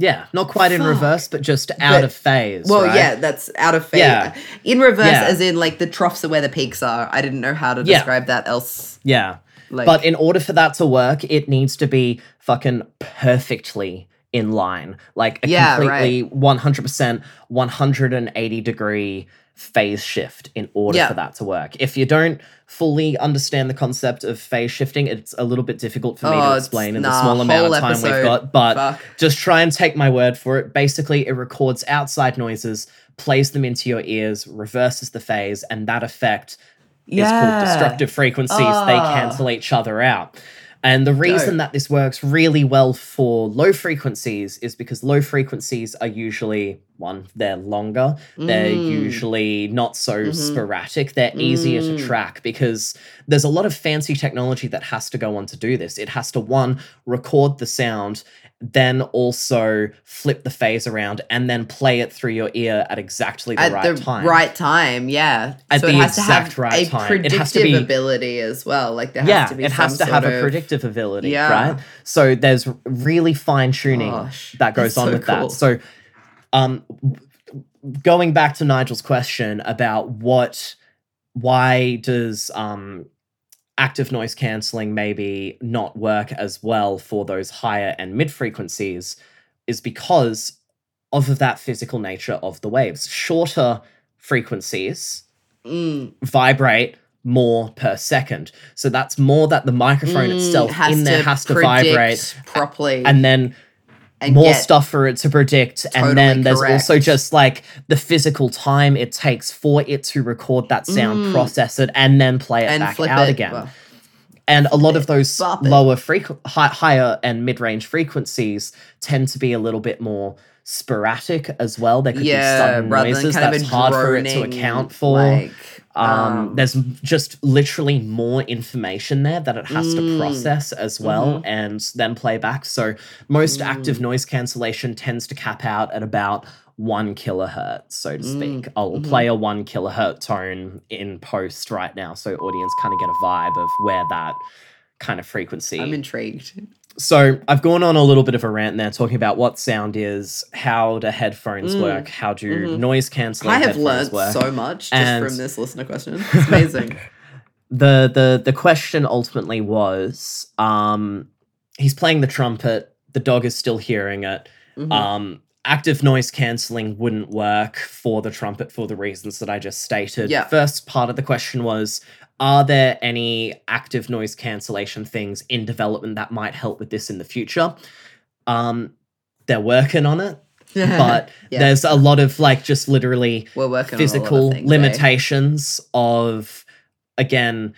Yeah, not quite in reverse, but just out But- of phase. well right? yeah that's out of phase Yeah. in reverse Yeah. as in like the troughs are where the peaks are i didn't know how to Yeah. describe that else Yeah. like but in order for that to work, it needs to be fucking perfectly in line. Like a Yeah, completely 100%, 180 degree phase shift in order Yeah. for that to work. If you don't fully understand the concept of phase shifting, it's a little bit difficult for me Oh, to explain in the small amount of time we've got. But Fuck. just try and take my word for it. Basically, it records outside noises, plays them into your ears, reverses the phase, and that effect is called destructive frequencies. They Ah. cancel each other out. And the reason that this works really well for low frequencies is because low frequencies are usually one, they're longer, they're Mm. usually not so Mhm. sporadic, they're easier to Mm. track because there's a lot of fancy technology that has to go on to do this. It has to one record the sound then also flip the phase around and then play it through your ear at exactly the at right the time. right time, yeah. At so the it exact have right a time. It predictive has to be- ability as well. Like there yeah, has to be it has to have sort a predictive ability, Yeah. right? So there's really fine tuning Gosh, that goes on so with cool. that. So, um, going back to Nigel's question about what, why does um, active noise cancelling maybe not work as well for those higher and mid frequencies, is because of that physical nature of the waves. Shorter frequencies Mm, vibrate more per second. So that's more that the microphone mm, itself in there to has to vibrate properly, and then and more get- stuff for it to predict and then there's also just like the physical time it takes for it to record that sound Mm. process it and then play it and back out it. again. Well, and a lot of those lower frequ- hi- higher and mid-range frequencies tend to be a little bit more sporadic as well. There could be yeah, sudden rather noises that's hard for it to account for. Like, Um, um, there's just literally more information there that it has to Mm. process as well mm-hmm. and then play back. So most active mm. noise cancellation tends to cap out at about one kilohertz, so to mm. speak. I'll mm-hmm. play a one kilohertz tone in post right now, so audience kind of get a vibe of where that kind of frequency. I'm intrigued. So I've gone on a little bit of a rant there, talking about what sound is, how do headphones Mm. work, how do Mhm. noise canceling I have learned work so much just And- from this listener question. It's amazing. the the the question ultimately was um he's playing the trumpet the dog is still hearing it Mhm. um active noise cancelling wouldn't work for the trumpet for the reasons that i just stated Yeah. first part of the question was are there any active noise cancellation things in development that might help with this in the future um they're working on it but Yeah. there's a lot of like just literally We're working physical on a of things, eh? limitations of again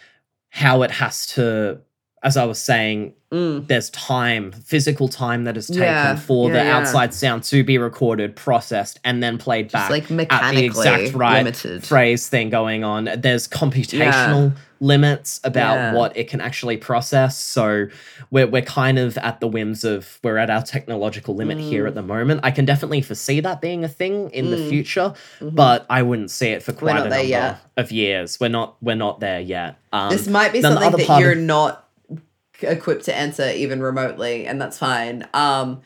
how it has to as I was saying, there's time, physical time that is taken Yeah, for yeah, the yeah. outside sound to be recorded, processed, and then played back like, at the exact right limited. phrase thing going on. There's computational limits about what it can actually process. So we're we're kind of at the whims of we're at our technological limit here Mm. at the moment. I can definitely foresee that being a thing in the future, but I wouldn't see it for Mm-hmm. Quite a number yet. of years. We're not we're not there yet. Um, This might be something that you're of- not equipped to answer even remotely, and that's fine. Um,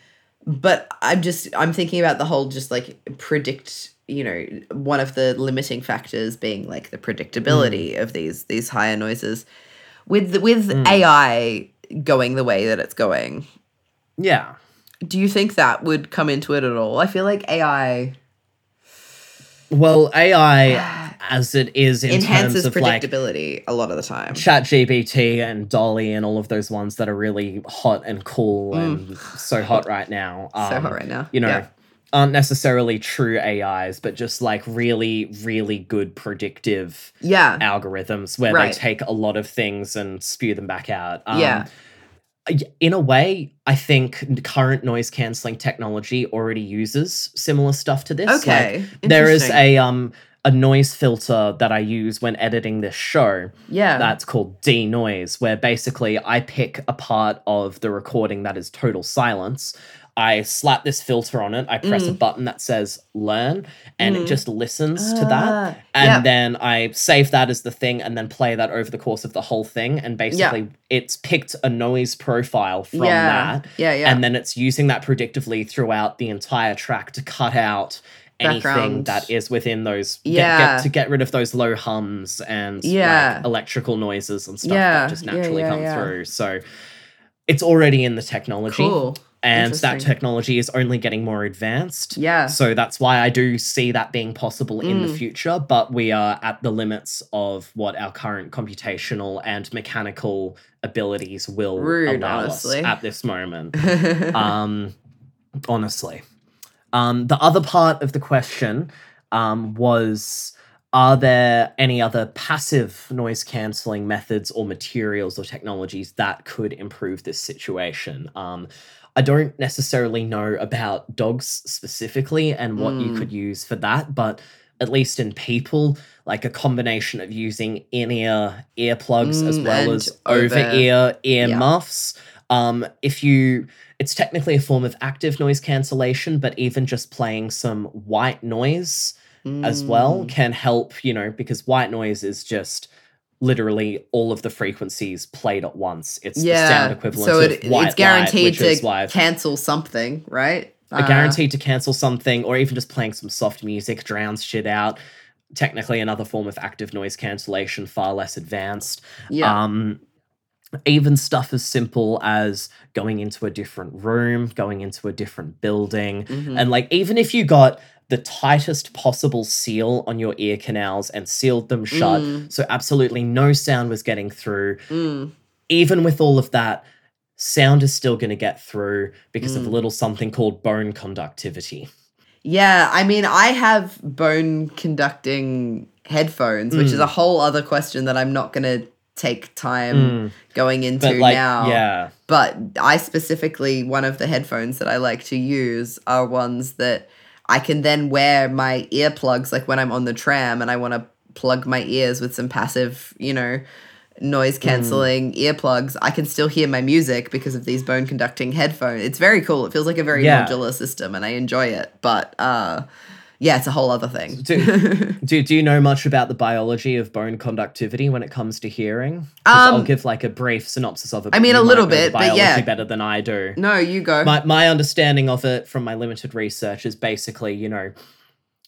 but I'm just I'm thinking about the whole just like predict. You know, one of the limiting factors being like the predictability of these these higher noises. With the, with AI going the way that it's going, yeah. do you think that would come into it at all? I feel like AI Well, AI as it is in enhances terms of like predictability a lot of the time. Chat ChatGPT and DALL-E and all of those ones that are really hot and cool and so hot right now. Mm. So um, hot right now. You know, Yeah. aren't necessarily true AIs, but just like really, really good predictive Yeah. algorithms where Right. they take a lot of things and spew them back out. Um, Yeah. In a way, I think current noise canceling technology already uses similar stuff to this. Like, Okay. there is a um a noise filter that I use when editing this show Yeah. that's called denoise, where basically I pick a part of the recording that is total silence. I slap this filter on it, I press a Mm. button that says learn, and it just listens to Ah, that. And yep. then I save that as the thing and then play that over the course of the whole thing. And basically, it's picked a noise profile from yeah. that. Yeah, yeah. And then it's using that predictively throughout the entire track to cut out anything Background. that is within those Yeah. get, to get rid of those low hums and Yeah. like electrical noises and stuff Yeah, that just naturally yeah, come yeah. through so it's already in the technology Cool. and that technology is only getting more advanced Yeah. so that's why i do see that being possible in the Mm. future but we are at the limits of what our current computational and mechanical abilities will Rude, allow honestly. us at this moment um, honestly. Um, the other part of the question um, was Are there any other passive noise cancelling methods or materials or technologies that could improve this situation? Um, I don't necessarily know about dogs specifically and what you Mm. could use for that, but at least in people, like a combination of using in ear earplugs as Mm, well as over- over ear ear yeah. muffs. Um, if you, it's technically a form of active noise cancellation, but even just playing some white noise as well Mm. can help, you know, because white noise is just literally all of the frequencies played at once. It's the sound equivalent so of it, white it's guaranteed light, to cancel something, right? Uh, guaranteed to cancel something, or even just playing some soft music drowns shit out. Technically, another form of active noise cancellation, far less advanced. Yeah. Um, even stuff as simple as going into a different room, going into a different building, Mhm. and like even if you got the tightest possible seal on your ear canals and sealed them shut, Mm. so absolutely no sound was getting through, Mm. even with all of that, sound is still going to get through because of a Mm. little something called bone conductivity. Yeah, I mean, I have bone conducting headphones, which is Mm. a whole other question that I'm not going to take time going into like, now. yeah, But I specifically, one of the headphones that I like to use are ones that I can then wear my earplugs, like when I'm on the tram and I want to plug my ears with some passive, you know, noise canceling earplugs. I can still hear my music because of these bone conducting headphones. It's very cool. It feels like a very Yeah. modular system and I enjoy it. But uh, yeah, it's a whole other thing. Do, do, do you know much about the biology of bone conductivity when it comes to hearing? 'Cause I'll Um, give like a brief synopsis of it. I mean, a little bit, but yeah. better than I do. no, you go. My my understanding of it from my limited research is basically, you know,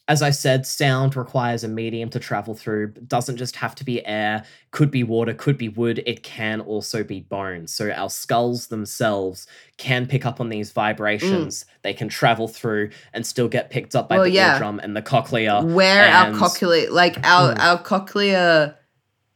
as I said, sound requires a medium to travel through. It doesn't just have to be air, could be water, could be wood. It can also be bone. So our skulls themselves can pick up on these vibrations. They can travel through and still get picked up by Mm. Well, the yeah. eardrum and the cochlea. where our cochlea like our Mm. our cochlea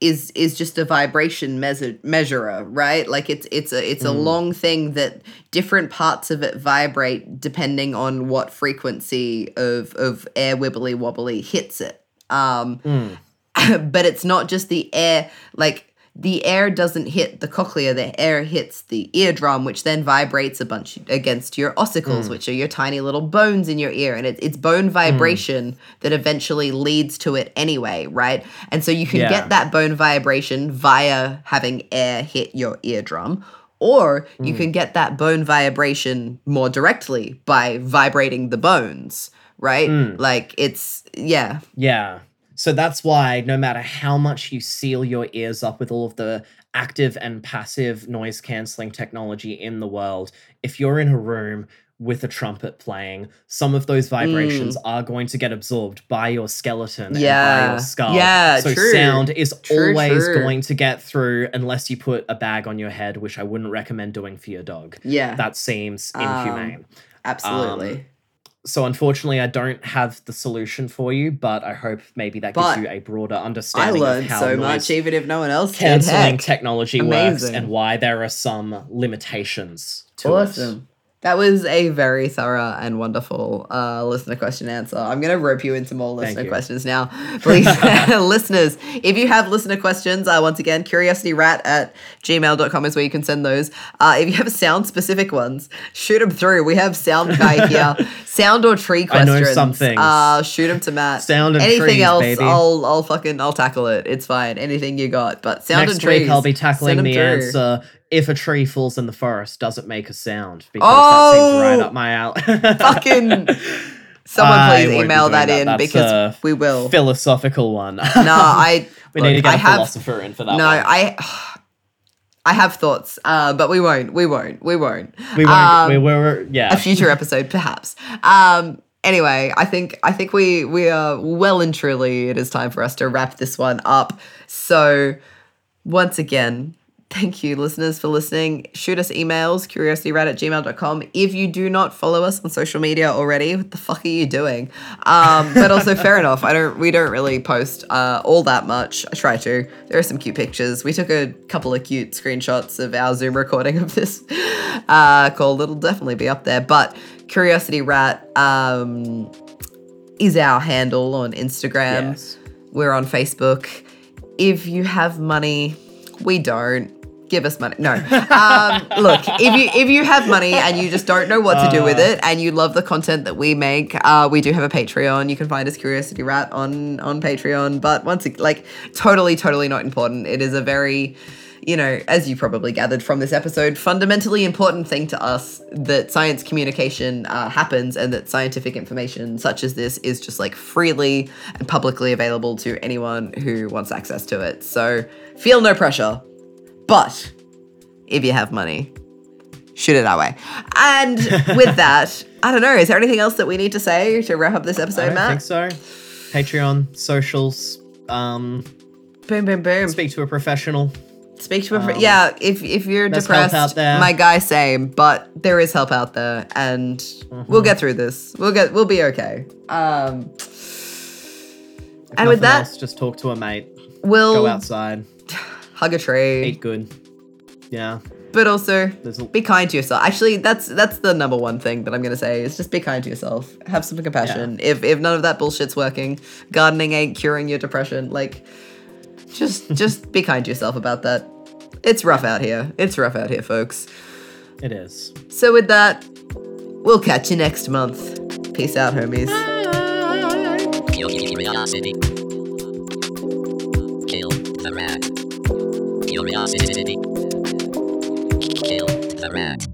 is is just a vibration measure measurer right like it's it's a it's a Mm. long thing that different parts of it vibrate depending on what frequency of of air wibbly wobbly hits it um Mm. but it's not just the air like the air doesn't hit the cochlea, the air hits the eardrum, which then vibrates a bunch against your ossicles, mm. which are your tiny little bones in your ear. And it, it's bone mm. vibration that eventually leads to it anyway, right? And so you can Yeah. get that bone vibration via having air hit your eardrum. Or you mm. can get that bone vibration more directly by vibrating the bones, right? Like it's, yeah. Yeah. So that's why no matter how much you seal your ears up with all of the active and passive noise canceling technology in the world, if you're in a room with a trumpet playing, some of those vibrations are going to get absorbed by your skeleton and by Mm. Yeah. your skull. Yeah, so true. sound is True, always true. going to get through unless you put a bag on your head, which I wouldn't recommend doing for your dog. Yeah. That seems Um, inhumane. Absolutely. Um, so unfortunately, I don't have the solution for you, but I hope maybe that But gives you a broader understanding. I learned of how so much, even if no one else canceling technology works and why there are some limitations to it. Awesome. That was a very thorough and wonderful uh, listener question answer. I'm going to rope you into more listener questions now. Please, listeners, if you have listener questions, uh, once again, curiosityrat at gmail.com is where you can send those. Uh, if you have sound specific ones, shoot them through. We have sound guy here. sound or tree questions. I know some things. Uh, shoot them to Matt. Sound and Anything trees, else, baby. I'll, I'll fucking, I'll tackle it. It's fine. Anything you got. But sound Next and trees. week, I'll be tackling the through. answer if a tree falls in the forest, does it make a sound? Because that seems right Oh! up my alley. fucking someone please email that, that. in That's because we will Philosophical one. no i we look, need to get I a have philosopher in for that no one. i i have thoughts uh but we won't we won't we won't we won't. um, we were. Yeah. a future episode perhaps um anyway i think i think we we are well and truly it is time for us to wrap this one up so once again thank you listeners for listening. Shoot us emails curiosityrat at gmail.com if you do not follow us on social media already what the fuck are you doing? Um, but also fair enough i don't we don't really post uh, all that much. I try to. There are some cute pictures. We took a couple of cute screenshots of our zoom recording of this uh, call. It'll definitely be up there. But curiosity rat um, is our handle on instagram. Yes. we're on Facebook. If you have money, we don't. Give us money. No. Um, look, if you if you have money and you just don't know what to do with Uh. it, and you love the content that we make, uh, we do have a Patreon. You can find us Curiosity Rat on on Patreon. But once ag- like totally, totally not important. It is a very you know, as you probably gathered from this episode, fundamentally important thing to us that science communication uh, happens and that scientific information such as this is just like freely and publicly available to anyone who wants access to it. So feel no pressure. But if you have money, shoot it our way. And with that, I don't know, is there anything else that we need to say to wrap up this episode, I don't Matt? think so. Patreon, socials, um, Boom, boom, boom. speak to a professional. Speak to a. Um, yeah, if if you're depressed, out there. my guy, same. But there is help out there, and Mm-hmm. we'll get through this. We'll get. We'll be okay. Um, If and with that, else, just talk to a mate. we'll Go outside. hug a tree, Eat good. Yeah. but also There's a, be kind to yourself. Actually, that's that's the number one thing that I'm gonna say is just be kind to yourself. Have some compassion. If if none of that bullshit's working, gardening ain't curing your depression. Like, just just be kind to yourself about that. It's rough out here. It's rough out here, folks. it is. So with that, we'll catch you next month. Peace out, homies. Curiosity. Kill the rat. Curiosity. Kill the rat.